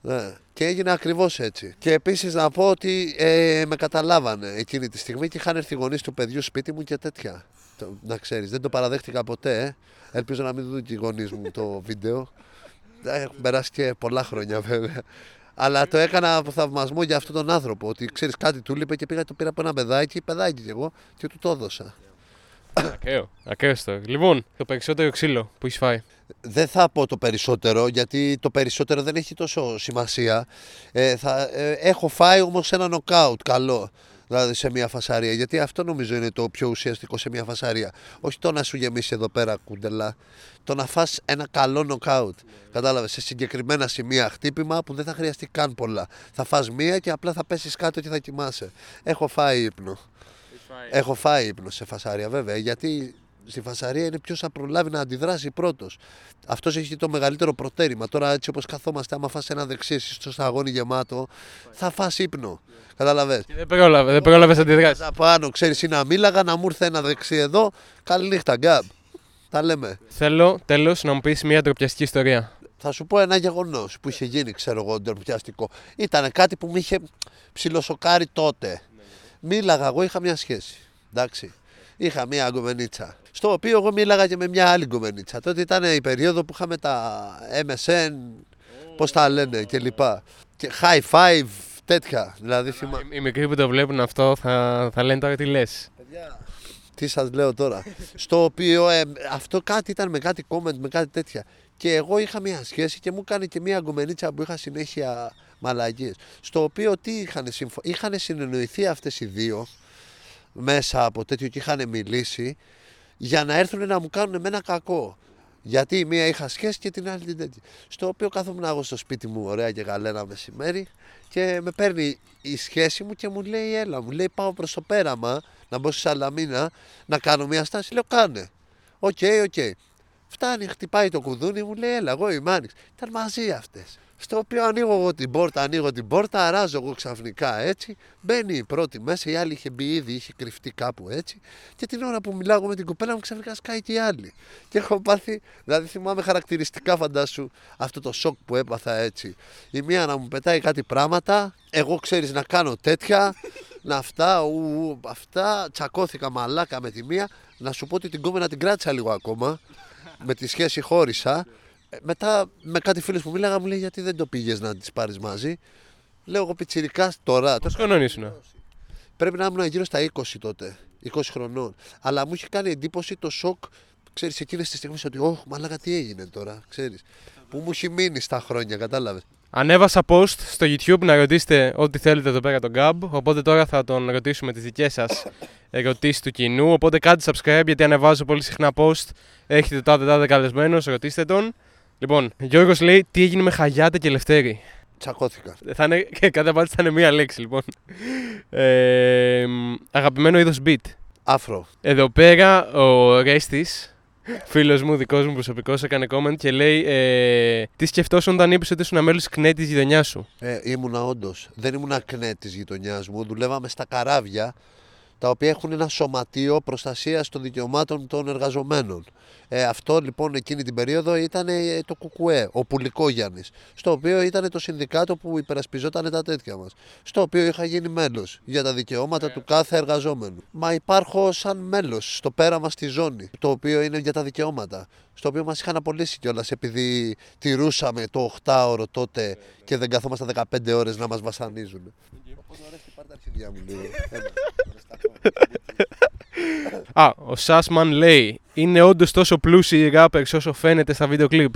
Ναι. Και έγινε ακριβώς έτσι. Και επίσης να πω ότι ε, με καταλάβανε εκείνη τη στιγμή και είχαν έρθει οι γονείς του παιδιού σπίτι μου και τέτοια. Το, να ξέρεις, δεν το παραδέχτηκα ποτέ. ε. Ελπίζω να μην δουν και οι γονείς μου το βίντεο. Ε, Έχουν περάσει και πολλά χρόνια βέβαια. Αλλά το έκανα από θαυμασμό για αυτόν τον άνθρωπο. Ότι ξέρεις κάτι του λείπε και πήγα και το πήρα από ένα παιδάκι, παιδάκι κι εγώ και του το έδωσα. Ακαίο. Ακαίο το. Λοιπόν, το περισσότερο ξύλο που έχεις φάει. Δεν θα πω το περισσότερο, γιατί το περισσότερο δεν έχει τόσο σημασία. Ε, θα, ε, έχω φάει όμως ένα νοκάουτ καλό, δηλαδή σε μια φασαρία. Γιατί αυτό νομίζω είναι το πιο ουσιαστικό σε μια φασαρία. Όχι το να σου γεμίσει εδώ πέρα κούντελα, το να φας ένα καλό νοκάουτ. Κατάλαβες, σε συγκεκριμένα σημεία χτύπημα που δεν θα χρειαστεί καν πολλά. Θα φας μία και απλά θα πέσεις κάτω και θα κοιμάσαι. Έχω φάει ύπνο. Έχω φάει ύπνο σε φασαρία βέβαια, γιατί στη φασαρία είναι ποιος θα προλάβει να αντιδράσει πρώτος. Αυτός έχει το μεγαλύτερο προτέρημα. Τώρα, έτσι όπως καθόμαστε, άμα φας ένα δεξί, εσύ στο σταγόνι γεμάτο, θα φας ύπνο. Καταλαβες; Δεν πρόλαβε, δεν πρόλαβες αντιδράσεις. Τα πάνω, ξέρεις, είναι να μίλαγα, να μου ήρθε ένα δεξί εδώ. Καληνύχτα, γκάμπ. Τα λέμε. Θέλω τέλος να μου πεις μια ντροπιαστική ιστορία. Θα σου πω ένα γεγονός που είχε γίνει, ξέρω εγώ, ντροπιαστικό. Ήταν κάτι που με είχε ψιλοσοκάρει τότε. Μίλαγα, εγώ είχα μια σχέση. Εντάξει. Είχα μια γκομενίτσα. Στο οποίο εγώ μίλαγα και με μια άλλη γκομενίτσα. Τότε ήταν η περίοδο που είχαμε τα MSN, πώς τα λένε κλπ. Και high five, τέτοια. Δηλαδή θυμά... Οι μικροί που το βλέπουν αυτό θα, θα λένε τώρα τι λες. Τι σας λέω τώρα. Στο οποίο ε, αυτό κάτι ήταν με κάτι comment, με κάτι τέτοια. Και εγώ είχα μια σχέση και μου κάνει και μια γκομενίτσα που είχα συνέχεια μαλαγίες. Στο οποίο τι είχαν, συμφω... είχαν συνεννοηθεί αυτές οι δύο μέσα από τέτοιο και είχαν μιλήσει για να έρθουν να μου κάνουν εμένα κακό. Γιατί η μία είχα σχέση και την άλλη την τέτοια. Στο οποίο κάθομαι εγώ στο σπίτι μου, ωραία και γαλήνια μεσημέρι, και με παίρνει η σχέση μου και μου λέει: Έλα, μου λέει: Πάω προς το Πέραμα να μπω στη Σαλαμίνα να κάνω μια στάση. Λέω: Κάνε. OK, okay, OK. Okay. Φτάνει, χτυπάει το κουδούνι, μου λέει: Έλα, εγώ είμαι άνοιξε. Ήταν μαζί αυτές. Στο οποίο ανοίγω εγώ την πόρτα, ανοίγω την πόρτα, αράζω εγώ ξαφνικά έτσι. Μπαίνει η πρώτη μέσα, η άλλη είχε μπει ήδη, είχε κρυφτεί κάπου έτσι. Και την ώρα που μιλάω με την κοπέλα μου, ξαφνικά σκάει και η άλλη. Και έχω πάθει, δηλαδή θυμάμαι χαρακτηριστικά φαντάσου αυτό το σοκ που έπαθα έτσι. Η μία να μου πετάει κάτι πράγματα, εγώ ξέρεις να κάνω τέτοια, να αυτά, ου, ου, αυτά. Τσακώθηκα μαλάκα με τη μία. Να σου πω ότι την κόμενα την κράτησα λίγο ακόμα. με τη σχέση χώρισα. Ε, μετά με κάτι φίλους που μίλαγα μου λέει γιατί δεν το πήγες να τις πάρεις μαζί; Λέω εγώ πιτσιρικά τώρα. Πόσο χρονών ήσουν. Πρέπει να ήμουν γύρω στα 20 τότε. 20 χρονών. Αλλά μου είχε κάνει εντύπωση το σοκ, ξέρεις, εκείνες τις στιγμές ότι, Ωχ, μαλάκα τι έγινε τώρα, ξέρεις. Που μου έχει μείνει στα χρόνια, κατάλαβες. Ανέβασα post στο YouTube να ρωτήσετε ό,τι θέλετε εδώ πέρα τον Gab. Οπότε τώρα θα τον ρωτήσουμε τις δικές σας ερωτήσεις του κοινού. Οπότε κάντε subscribe γιατί ανεβάζω πολύ συχνά post. Έχετε τάδε τάδε καλεσμένο, ρωτήστε τον. Λοιπόν, Γιώργος λέει τι έγινε με Χαγιάτε και Λευτέρη; Τσακώθηκα. Θα είναι, και κατά απάντηση θα είναι μία λέξη λοιπόν. Ε, αγαπημένο είδος beat. Άφρο. Εδώ πέρα ο Ρέστης, φίλος μου, δικός μου προσωπικός, έκανε comment και λέει ε, τι σκεφτόσουν όταν είπες ότι ήσουν μέλος της ΚΝΕ της γειτονιάς σου; Ε, ήμουνα όντως. Δεν ήμουνα ΚΝΕ της γειτονιάς μου. Δουλεύαμε στα καράβια τα οποία έχουν ένα σωματείο προστασίας των δικαιωμάτων των εργαζομένων. Ε, αυτό λοιπόν εκείνη την περίοδο ήταν ε, το ΚΚΕ, ο Πουλικό στο οποίο ήταν το συνδικάτο που υπερασπιζόταν τα τέτοια μας. Στο οποίο είχα γίνει μέλος για τα δικαιώματα του κάθε εργαζόμενου. Μα υπάρχω σαν μέλος στο πέραμα στη ζώνη, το οποίο είναι για τα δικαιώματα. Στο οποίο μας είχαν απολύσει κιόλας επειδή τηρούσαμε το 8ωρο τότε και δεν καθόμαστε 15 ώρες να μας βασανίζουν. Α, ο Σάσμαν λέει Είναι όντως τόσο πλούσιοι οι rappers όσο φαίνεται στα βίντεο κλιπ.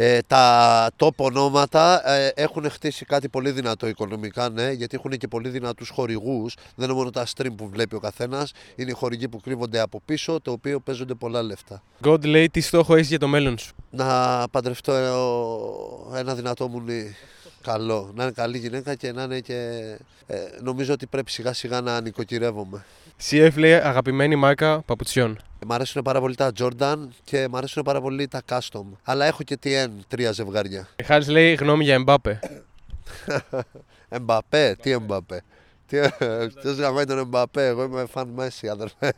Ε, τα top ονόματα ε, έχουν χτίσει κάτι πολύ δυνατό οικονομικά, ναι, γιατί έχουν και πολύ δυνατούς χορηγούς. Δεν είναι μόνο τα stream που βλέπει ο καθένας, είναι οι χορηγοί που κρύβονται από πίσω, το οποίο παίζονται πολλά λεφτά. God λέει τι στόχο έχεις για το μέλλον σου; Να παντρευτώ ένα δυνατό μου καλό. Να είναι καλή γυναίκα και να είναι και. Ε, νομίζω ότι πρέπει σιγά σιγά να νοικοκυρεύομαι. CF λέει αγαπημένη μάρκα παπουτσιών. Μ' αρέσουν πάρα πολύ τα Jordan και μ' αρέσουν πάρα πολύ τα Custom. Αλλά έχω και TN, τρία ζευγάρια. Χάρης λέει γνώμη για Εμπάπε. Εμπαπέ, τι Εμπαπέ. Ποιος γαμάει τον Εμπαπέ, εγώ είμαι φαν Μέση, αδερφέ.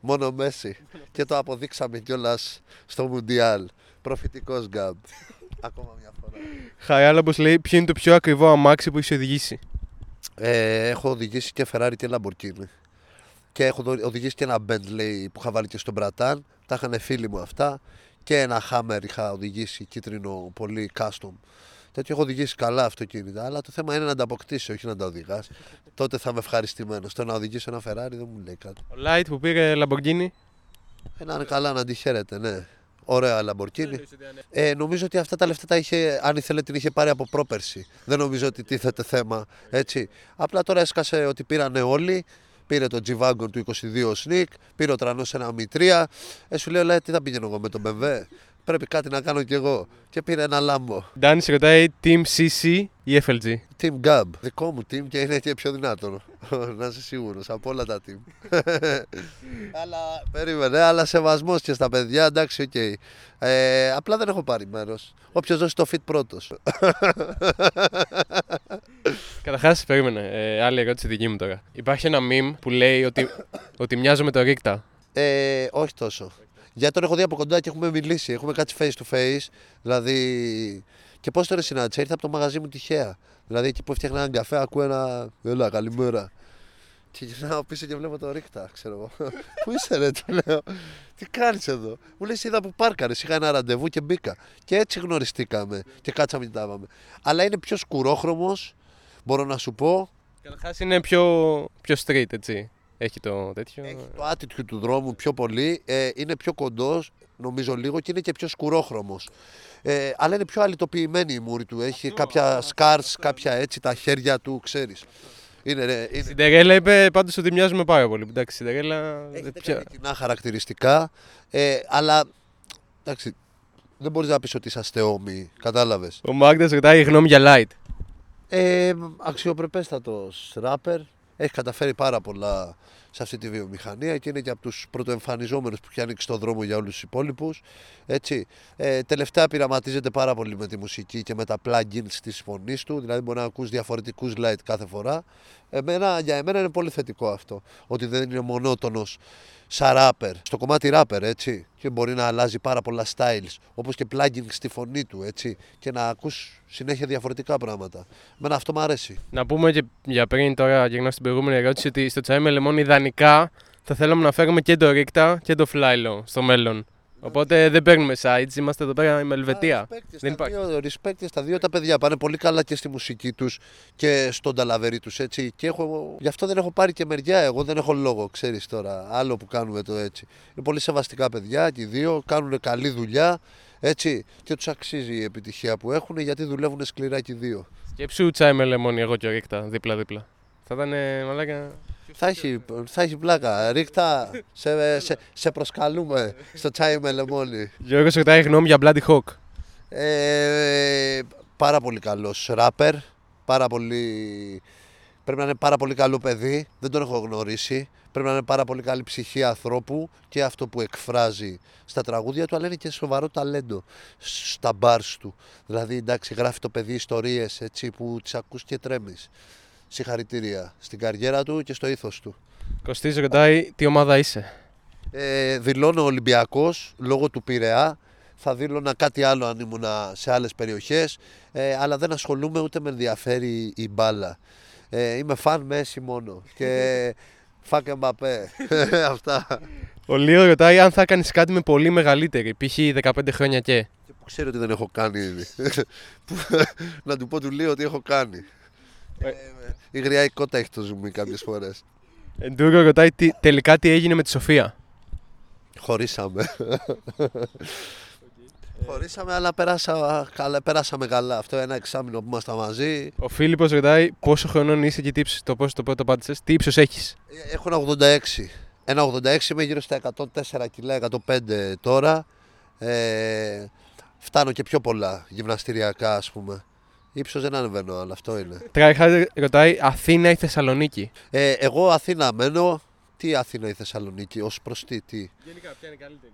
Μόνο Μέση. και το αποδείξαμε κιόλας στο Μουντιάλ. Προφητικός γκάμπ. Ακόμα μια φορά. Χαϊάλαμπος λέει ποιο είναι το πιο ακριβό αμάξι που έχεις οδηγήσει; Ε, έχω οδηγήσει και Ferrari και Lamborghini. Και έχω οδηγήσει και ένα Bentley που είχα βάλει και στον Μπρατάν. Τα είχαν φίλοι μου αυτά. Και ένα Hammer είχα οδηγήσει κίτρινο πολύ custom. Τέτοιο έχω οδηγήσει καλά αυτοκίνητα. Αλλά το θέμα είναι να τα αποκτήσει, όχι να τα οδηγάς. Τότε θα είμαι ευχαριστημένος. Το να οδηγήσω ένα Ferrari δεν μου λέει κάτι. Ο Light που πήρε Lamborghini; Ε, να είναι καλά να τη χαίρεται, ναι. Ωραία Lamborghini. Ε, νομίζω ότι αυτά τα λεφτά τα είχε, αν ήθελε, την είχε πάρει από πρόπερση. Δεν νομίζω ότι τίθεται θέμα. Έτσι. Απλά τώρα έσκασε ότι πήρανε όλοι. Πήρε το G-Wagon του 22 Snik, πήρε ο Τρανός ένα M3. Ε, σου λέω, λέει, τι θα πηγαίνω εγώ με τον BMW. Πρέπει κάτι να κάνω κι εγώ. Και πήρε ένα Lambo. Ντάνις σε ρωτάει Team CC ή FLG. Team Gab. Δικό μου team και είναι και πιο δυνατό. να είσαι σίγουρος από όλα τα team. αλλά περίμενε, αλλά σεβασμός και στα παιδιά, εντάξει, OK. Okay. Ε, απλά δεν έχω πάρει μέρος. Όποιος δώσει το feat πρώτος. Καταρχάς, περίμενε. Ε, άλλη ερώτηση δική μου τώρα. Υπάρχει ένα meme που λέει ότι, ότι μοιάζω με το Ρίκτα. Ε, όχι τόσο. Γιατί τον έχω δει από κοντά και έχουμε μιλήσει. Έχουμε κάτσει face to face. Δηλαδή. Και πώς τώρα συνάντησα, ήρθα από το μαγαζί μου τυχαία. Δηλαδή εκεί που έφτιαχνα έναν καφέ, ακούω ένα. Ελά, καλημέρα. Και γυρνάω πίσω και βλέπω το ρίχτα, ξέρω εγώ. Πού είσαι, ρε, του λέω. Τι κάνεις εδώ; Μου λέει, είδα που πάρκαρες. Είχα ένα ραντεβού και μπήκα. Και έτσι γνωριστήκαμε και κάτσαμε και τα Αλλά είναι πιο σκουρόχρωμος, μπορώ να σου πω. Καταρχάς είναι πιο, πιο straight, έτσι. Έχει το τέτοιο. Έχει το attitude του δρόμου πιο πολύ. Ε, είναι πιο κοντός, νομίζω λίγο, και είναι και πιο σκουρόχρωμος. Ε, αλλά είναι πιο αλυτοποιημένη η μούρη του. Έχει κάποια σκάρς, κάποια έτσι, τα χέρια του, ξέρεις. Είναι, είναι... Στην Τερέλα είπε πάντως ότι μοιάζουμε πάρα πολύ. Εντάξει, στην Τερέλα. Έχετε κοινά χαρακτηριστικά. Ε, αλλά εντάξει, δεν μπορείς να πεις ότι είσαστε όμοιοι. Κατάλαβες. Ο Μάγκα ρωτάει γνώμη για light. Ε, αξιοπρεπέστατος ράπερ. Έχει καταφέρει πάρα πολλά σε αυτή τη βιομηχανία και είναι και από τους πρωτοεμφανιζόμενους που έχει ανοίξει τον δρόμο για όλους τους υπόλοιπους. Ε, τελευταία πειραματίζεται πάρα πολύ με τη μουσική και με τα plugins της φωνής του, δηλαδή μπορεί να ακούς διαφορετικούς light κάθε φορά. Εμένα, για εμένα είναι πολύ θετικό αυτό, ότι δεν είναι μονότονος σαν rapper, στο κομμάτι rapper, έτσι. Και μπορεί να αλλάζει πάρα πολλά styles, όπως και plugins στη φωνή του, έτσι. Και να ακούς συνέχεια διαφορετικά πράγματα. Μένα αυτό μου αρέσει. Να πούμε και για πριν τώρα, γυρνάω στην προηγούμενη ερώτηση, ότι στο τσάι με λεμόνι ιδανικά θα θέλαμε να φέρουμε και το Ρίκτα και το Φλάιλο στο μέλλον. Οπότε δεν παίρνουμε sites, είμαστε εδώ πέρα με Ελβετία. Δεν υπάρχει. Respect στα δύο τα παιδιά. Πάνε πολύ καλά και στη μουσική τους και στον ταλαβερί τους. Και έχω, γι' αυτό δεν έχω πάρει και μεριά. Εγώ δεν έχω λόγο, ξέρεις τώρα. Άλλο που κάνουμε το έτσι. Είναι πολύ σεβαστικά παιδιά και οι δύο. Κάνουν καλή δουλειά. Έτσι, και τους αξίζει η επιτυχία που έχουν γιατί δουλεύουν σκληρά και οι δύο. Σκέψου τσάι με λεμόνι, εγώ και ο Ρίκτα δίπλα-δίπλα. Θα ήταν μαλάκα. Θα έχει, θα έχει πλάκα. Ρίχτα, σε, σε, σε προσκαλούμε στο τσάι με λεμόνι. Γιώργος, ρωτάει γνώμη για Bloody Hawk. Ε, πάρα πολύ καλός ράπερ. Πάρα πολύ... Πρέπει να είναι πάρα πολύ καλό παιδί. Δεν τον έχω γνωρίσει. Πρέπει να είναι πάρα πολύ καλή ψυχή ανθρώπου και αυτό που εκφράζει στα τραγούδια του, αλλά είναι και σοβαρό ταλέντο στα μπάρς του. Δηλαδή, εντάξει, γράφει το παιδί ιστορίες έτσι, που τις ακούς και τρέμεις συγχαρητήρια στην καριέρα του και στο ήθος του. Κωστής ρωτάει τι ομάδα είσαι; Ε, δηλώνω Ολυμπιακός λόγω του Πειραιά. Θα δήλωνα κάτι άλλο αν ήμουν σε άλλες περιοχές. Ε, αλλά δεν ασχολούμαι ούτε με ενδιαφέρει η μπάλα. Ε, είμαι φαν Μέση μόνο. Και φάκε Μπαπέ. Αυτά. Ο Λίο ρωτάει αν θα κάνεις κάτι με πολύ μεγαλύτερη, π.χ. 15 χρόνια και. Και που ξέρω ότι δεν έχω κάνει ήδη. να του πω του Λίο ότι έχω κάνει. Ε, η γριαϊκότητα έχει το ζουμί κάποιες φορές. Εντούργο ρωτάει τελικά τι έγινε με τη Σοφία. Χωρίσαμε. Χωρίσαμε, αλλά περάσα, καλά, περάσαμε καλά. Αυτό ένα εξάμεινο που ήμασταν μαζί. Ο Φίλιππος ρωτάει πόσο χρονών είσαι και τι ύψος, το πόσο το πρώτο πάτησες, τι ύψος έχεις; Ε, έχω ένα 86. Ένα 86 είμαι γύρω στα 104 κιλά, 105 τώρα. Ε, φτάνω και πιο πολλά γυμναστηριακά ας πούμε. Ήψο δεν ανεβαίνω, αλλά αυτό είναι. Τράιχαρντ ρωτάει Αθήνα ή Θεσσαλονίκη; Ε, εγώ Αθήνα μένω. Τι Αθήνα ή Θεσσαλονίκη, ως προς τι, τι. Γενικά, ποια είναι καλύτερη;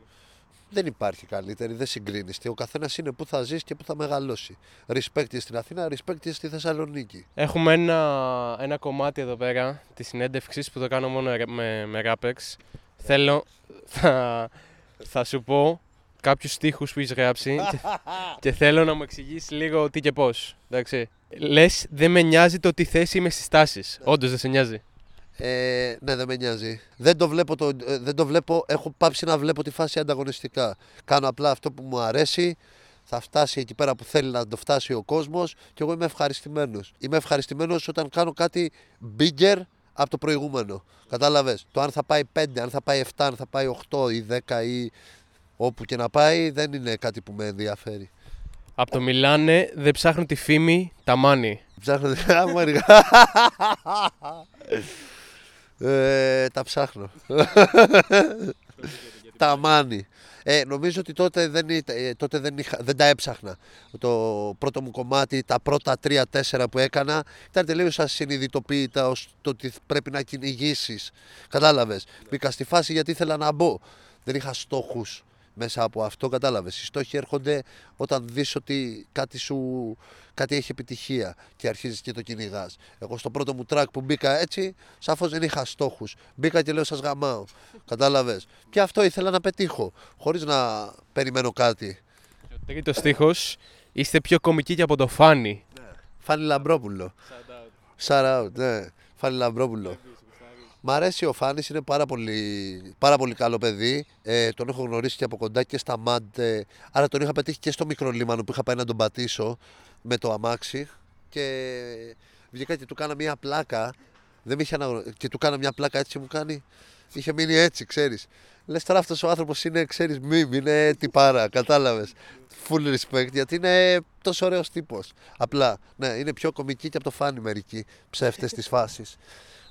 Δεν υπάρχει καλύτερη, δεν συγκρίνεις. Ο καθένας είναι που θα ζήσει και που θα μεγαλώσει. Respect στην Αθήνα, respect στη Θεσσαλονίκη. Έχουμε ένα, ένα κομμάτι εδώ πέρα της συνέντευξης που το κάνω μόνο με, με Rapex. Θέλω. Θα, θα σου πω κάποιους στίχους που έχεις γράψει και, θέλω να μου εξηγήσεις λίγο τι και πώς. Λες, δεν με νοιάζει το τι θέση είμαι στις τάσεις. Όντως δεν σε νοιάζει. Ε, ναι, δεν με νοιάζει. Δεν το, βλέπω το, ε, δεν το βλέπω, έχω πάψει να βλέπω τη φάση ανταγωνιστικά. Κάνω απλά αυτό που μου αρέσει. θα φτάσει εκεί πέρα που θέλει να το φτάσει ο κόσμος και εγώ είμαι ευχαριστημένος. Είμαι ευχαριστημένος όταν κάνω κάτι bigger από το προηγούμενο. Κατάλαβες; Το αν θα πάει 5, αν θα πάει 7, αν θα πάει 8 ή 10 ή όπου και να πάει δεν είναι κάτι που με ενδιαφέρει. Από το μιλάνε δεν ψάχνουν τη φήμη, τα μάνι. Ψάχνω. Άμα αργά. ε, τα ψάχνω. τα μάνι. Ε, νομίζω ότι τότε, δεν, ήταν- ε, τότε δεν, είχα, δεν τα έψαχνα. Το πρώτο μου κομμάτι, τα πρώτα τρία-τέσσερα που έκανα ήταν τελείως ασυνειδητοποίητα ως το ότι πρέπει να κυνηγήσεις. Κατάλαβες. Μπήκα στη φάση γιατί ήθελα να μπω. Δεν είχα στόχους μέσα από αυτό. Κατάλαβες. Οι στόχοι έρχονται όταν δεις ότι κάτι σου κάτι έχει επιτυχία και αρχίζεις και το κυνηγάς. Εγώ στο πρώτο μου track που μπήκα έτσι, σαφώς δεν είχα στόχους. Μπήκα και λέω: Σας γαμάω. Κατάλαβες. Και αυτό ήθελα να πετύχω, χωρίς να περιμένω κάτι. Ο τρίτος στίχος είστε πιο κομικοί και από το φάνη. Φάνη Λαμπρόπουλο. Shout out, ναι. Φάνη Λαμπρόπουλο. Μ' αρέσει ο Φάνης, είναι πάρα πολύ, πάρα πολύ καλό παιδί. Ε, τον έχω γνωρίσει και από κοντά και στα μαντ. ε, άρα τον είχα πετύχει και στο μικρό λίμανο που είχα πάει να τον πατήσω με το αμάξι. Και βγήκα και του κάνα μια πλάκα. Δεν με είχε αναγνω... Και του κάνα μια πλάκα έτσι και μου κάνει. Είχε μείνει έτσι, ξέρεις. Λες τώρα αυτός ο άνθρωπος είναι, ξέρεις, μιμ, είναι τυπάρα. Κατάλαβες. Full respect γιατί είναι τόσο ωραίος τύπος. Απλά, ναι, είναι πιο κομική και από το φάνη μερικοί ψεύτες της φάσης.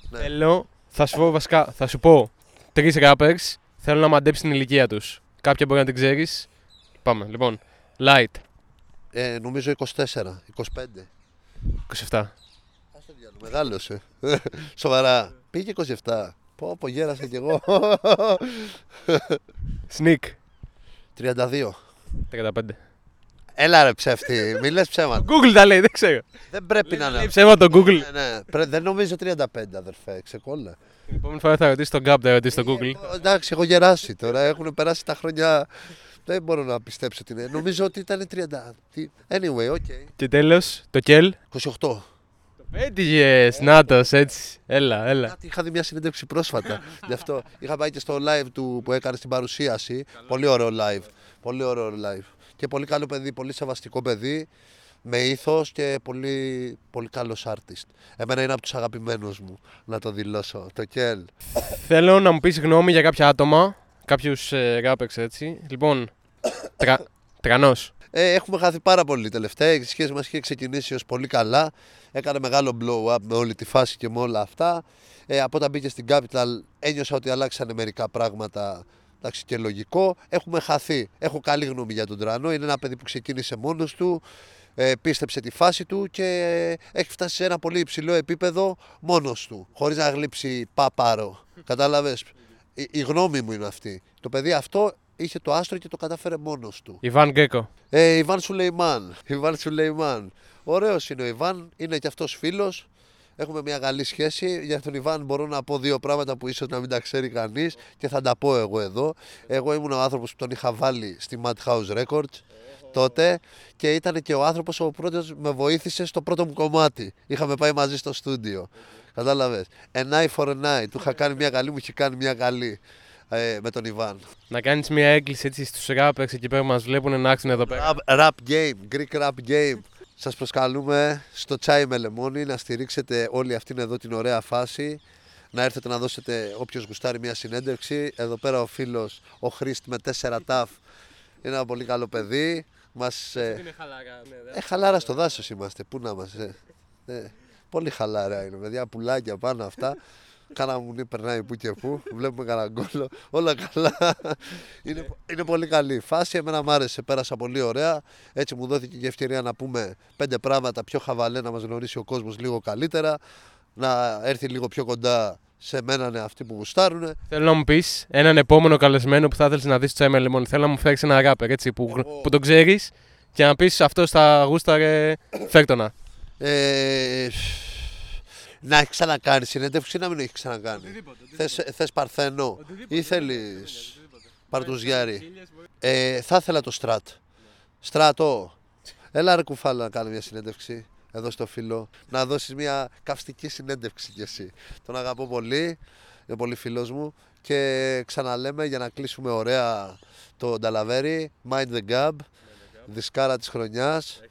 Ναι. Θέλω, θα σου πω βασικά, θα σου πω τρεις rappers. Θέλω να μαντέψει την ηλικία τους. Κάποια μπορεί να την ξέρεις. Πάμε, λοιπόν. Light, Ε, νομίζω 24, 25. 27. Μεγάλωσε. Σοβαρά. Πήγε 27. Πω, πω, γέρασα κι εγώ. Sneak, 32. 35. Έλα ρε ψεύτη, μη λες ψέματα. Google τα λέει, δεν ξέρω. Δεν πρέπει να Λέει είναι. ψέμα το Google. Ναι, ναι. Πρέ- Δεν νομίζω 35 αδερφέ, ξεκόλλα. Την επόμενη φορά θα ρωτήσεις τον Gap, θα ρωτήσεις το Google. Ε, εντάξει, έχω γεράσει τώρα. Έχουν περάσει τα χρόνια. Δεν μπορώ να πιστέψω ότι είναι. Νομίζω ότι ήταν 30. Τι- Anyway, ok. Και τέλος, το Kel. 28. Το πέτυχε, Νάτος, έτσι. Έλα, έλα. Κάτι είχα δει μια συνέντευξη πρόσφατα. Γι' αυτό είχα πάει και στο live του που έκανε στην παρουσίαση. Πολύ ωραίο live. Πολύ ωραίο live. Και πολύ καλό παιδί, πολύ σεβαστικό παιδί. Με ήθος και πολύ, πολύ καλός artist. Εμένα είναι από τους αγαπημένους μου, να το δηλώσω. Το Κέλ. Θέλω να μου πεις γνώμη για κάποια άτομα, κάποιους ε, rappers έτσι. Λοιπόν, τρα, Τρανός. Ε, έχουμε χάθει πάρα πολύ τελευταία. Η σχέση μας είχε ξεκινήσει ως πολύ καλά. Έκανε μεγάλο blow up με όλη τη φάση και με όλα αυτά. Ε, από όταν μπήκε στην Capital ένιωσα ότι αλλάξανε μερικά πράγματα. Εντάξει, και λογικό. Έχουμε χαθεί. Έχω καλή γνώμη για τον Τρανό. Είναι ένα παιδί που ξεκίνησε μόνος του. Ε, πίστεψε τη φάση του και έχει φτάσει σε ένα πολύ υψηλό επίπεδο μόνος του. Χωρίς να γλύψει παπάρο. Κατάλαβες; Η, η γνώμη μου είναι αυτή. Το παιδί αυτό είχε το άστρο και το κατάφερε μόνος του. Ιβάν Γκέκο. Ε, Ιβάν Σουλεϊμάν. Ιβάν Σουλεϊμάν. Ωραίος είναι ο Ιβάν, είναι και αυτός φίλος. Έχουμε μια καλή σχέση. Για τον Ιβάν μπορώ να πω δύο πράγματα που ίσως να μην τα ξέρει κανείς και θα τα πω εγώ εδώ. Εγώ ήμουν ο άνθρωπος που τον είχα βάλει στη Madhouse Records τότε και ήταν και ο άνθρωπος ο πρώτος με βοήθησε στο πρώτο μου κομμάτι. Είχαμε πάει μαζί στο στούντιο. Κατάλαβες. An eye for an eye. Του είχα κάνει μια καλή, μου είχε κάνει μια καλή ε, με τον Ιβάν. Να κάνεις μια έκκληση έτσι στους rappers εκεί πέρα που μας βλέπουν να άξουν εδώ πέρα. Rap, rap game, Greek rap game. Σας προσκαλούμε στο τσάι με λεμόνι να στηρίξετε όλη αυτήν εδώ την ωραία φάση. Να έρθετε να δώσετε όποιος γουστάρει μια συνέντευξη. Εδώ πέρα ο φίλος, ο Χρήστη με 4 ταφ, είναι ένα πολύ καλό παιδί. Μας, ε, ε, χαλάρας στο δάσος είμαστε, πού να είμαστε. Ε, πολύ χαλάρα είναι, παιδιά, πουλάκια πάνω αυτά. Κάνα μου περνάει που και που, βλέπουμε κανένα γκόλο, όλα καλά. Είναι, είναι πολύ καλή η φάση, εμένα μου άρεσε, πέρασα πολύ ωραία. Έτσι μου δόθηκε και ευκαιρία να πούμε πέντε πράγματα πιο χαβαλέ, να μας γνωρίσει ο κόσμος λίγο καλύτερα, να έρθει λίγο πιο κοντά σε μένα ναι, αυτοί που γουστάρουν. Θέλω να μου πεις έναν επόμενο καλεσμένο που θα ήθελε να δεις στο τσάι με λεμόνι. Θέλω να μου φέρει ένα rapper έτσι που, Εγώ. που τον ξέρεις και να πεις αυτό θα γούσταρε. Φέρτονα. Ε, να έχει ξανακάνει συνέντευξη ή να μην έχει ξανακάνει; Θες, θες Παρθένο ή θέλεις Παρτουζιάρη; Ε, θα ήθελα το Στρατ. Στράτο. Έλα ρε κουφάλα να κάνω μια συνέντευξη εδώ στο φίλο. Να δώσεις μια καυστική συνέντευξη κι εσύ. Τον αγαπώ πολύ. Είναι πολύ φίλος μου. Και ξαναλέμε για να κλείσουμε ωραία το Νταλαβέρι. Mind the Gab. δισκάρα της χρονιάς.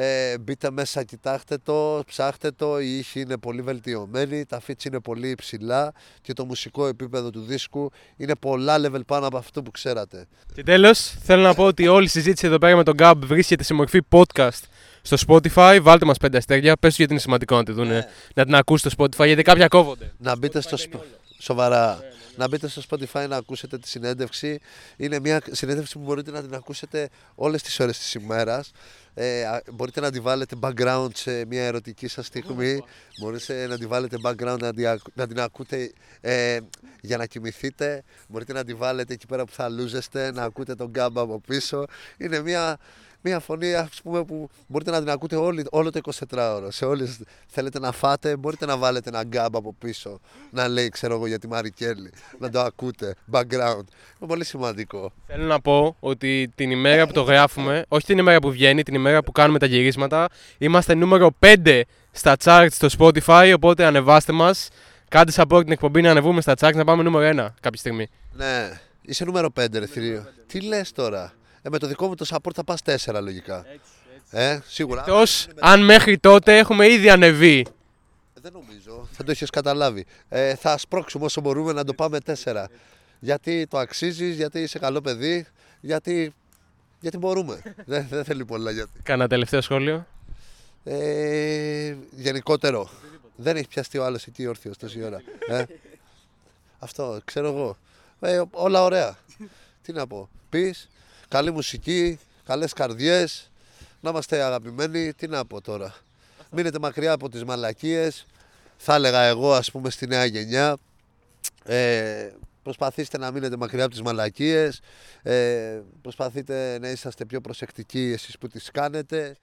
Ε, μπείτε μέσα, κοιτάξτε το, ψάχτε το. Η ήχη είναι πολύ βελτιωμένη, τα feats είναι πολύ υψηλά και το μουσικό επίπεδο του δίσκου είναι πολλά level πάνω από αυτό που ξέρατε. Και τέλος, θέλω να πω ότι όλη η συζήτηση εδώ πέρα με τον Gab βρίσκεται σε μορφή podcast στο Spotify. Βάλτε μας πέντε αστέρια. Πες γιατί είναι σημαντικό να, τη δουν, Ναι. να την ακούσει στο Spotify, γιατί κάποια κόβονται. Να μπείτε στο Sp- Σοβαρά. Να μπείτε στο Spotify να ακούσετε τη συνέντευξη. Είναι μια συνέντευξη που μπορείτε να την ακούσετε όλες τις ώρες της ημέρας. Ε, α- μπορείτε να τη βάλετε background σε μια ερωτική σας στιγμή. Μπορείτε να τη βάλετε background να, τη ακου- να την ακούτε ε, για να κοιμηθείτε. Μπορείτε να τη βάλετε εκεί πέρα που θα λούζεστε, να ακούτε τον γκάμπα από πίσω. Είναι μια, μια φωνή ας πούμε, που μπορείτε να την ακούτε όλη, όλο το 24ωρο. Σε όλες θέλετε να φάτε, μπορείτε να βάλετε ένα γκάμπα από πίσω. Να λέει, ξέρω εγώ, για τη Μαρικέλη. Να το ακούτε. Background. Είναι πολύ σημαντικό. Θέλω να πω ότι την ημέρα που το γράφουμε, όχι την ημέρα που βγαίνει, την ημέρα που κάνουμε τα γυρίσματα, είμαστε νούμερο 5 στα charts στο Spotify. Οπότε ανεβάστε μας. Κάντε support την εκπομπή να ανεβούμε στα charts να πάμε νούμερο 1 κάποια στιγμή. Ναι, είσαι νούμερο 5, ρε θηρίο. Τι λες τώρα; Ε, με το δικό μου το support θα πας 4 λογικά. Ε, σίγουρα. Εκτός αν μέχρι τότε έχουμε ήδη ανεβεί. Ε, Δεν νομίζω. Δεν το έχεις καταλάβει. Ε, θα σπρώξουμε όσο μπορούμε να το πάμε 4. Γιατί το αξίζεις, γιατί είσαι καλό παιδί, γιατί, γιατί μπορούμε. δεν, δεν θέλει πολλά γιατί. Κάνα τελευταίο σχόλιο. Ε, γενικότερο. Δεν έχει πιαστεί ο άλλος εκεί όρθιος τόση ώρα. Ε. Αυτό, ξέρω εγώ. Ε, όλα ωραία. Τι να πω. Πεις, καλή μουσική, καλές καρδιές, να είμαστε αγαπημένοι. Τι να πω τώρα. Μείνετε μακριά από τις μαλακίες. Θα έλεγα εγώ, ας πούμε, στη νέα γενιά. Ε, προσπαθήστε να μείνετε μακριά από τις μαλακίες. Ε, προσπαθείτε να είσαστε πιο προσεκτικοί εσείς που τις κάνετε.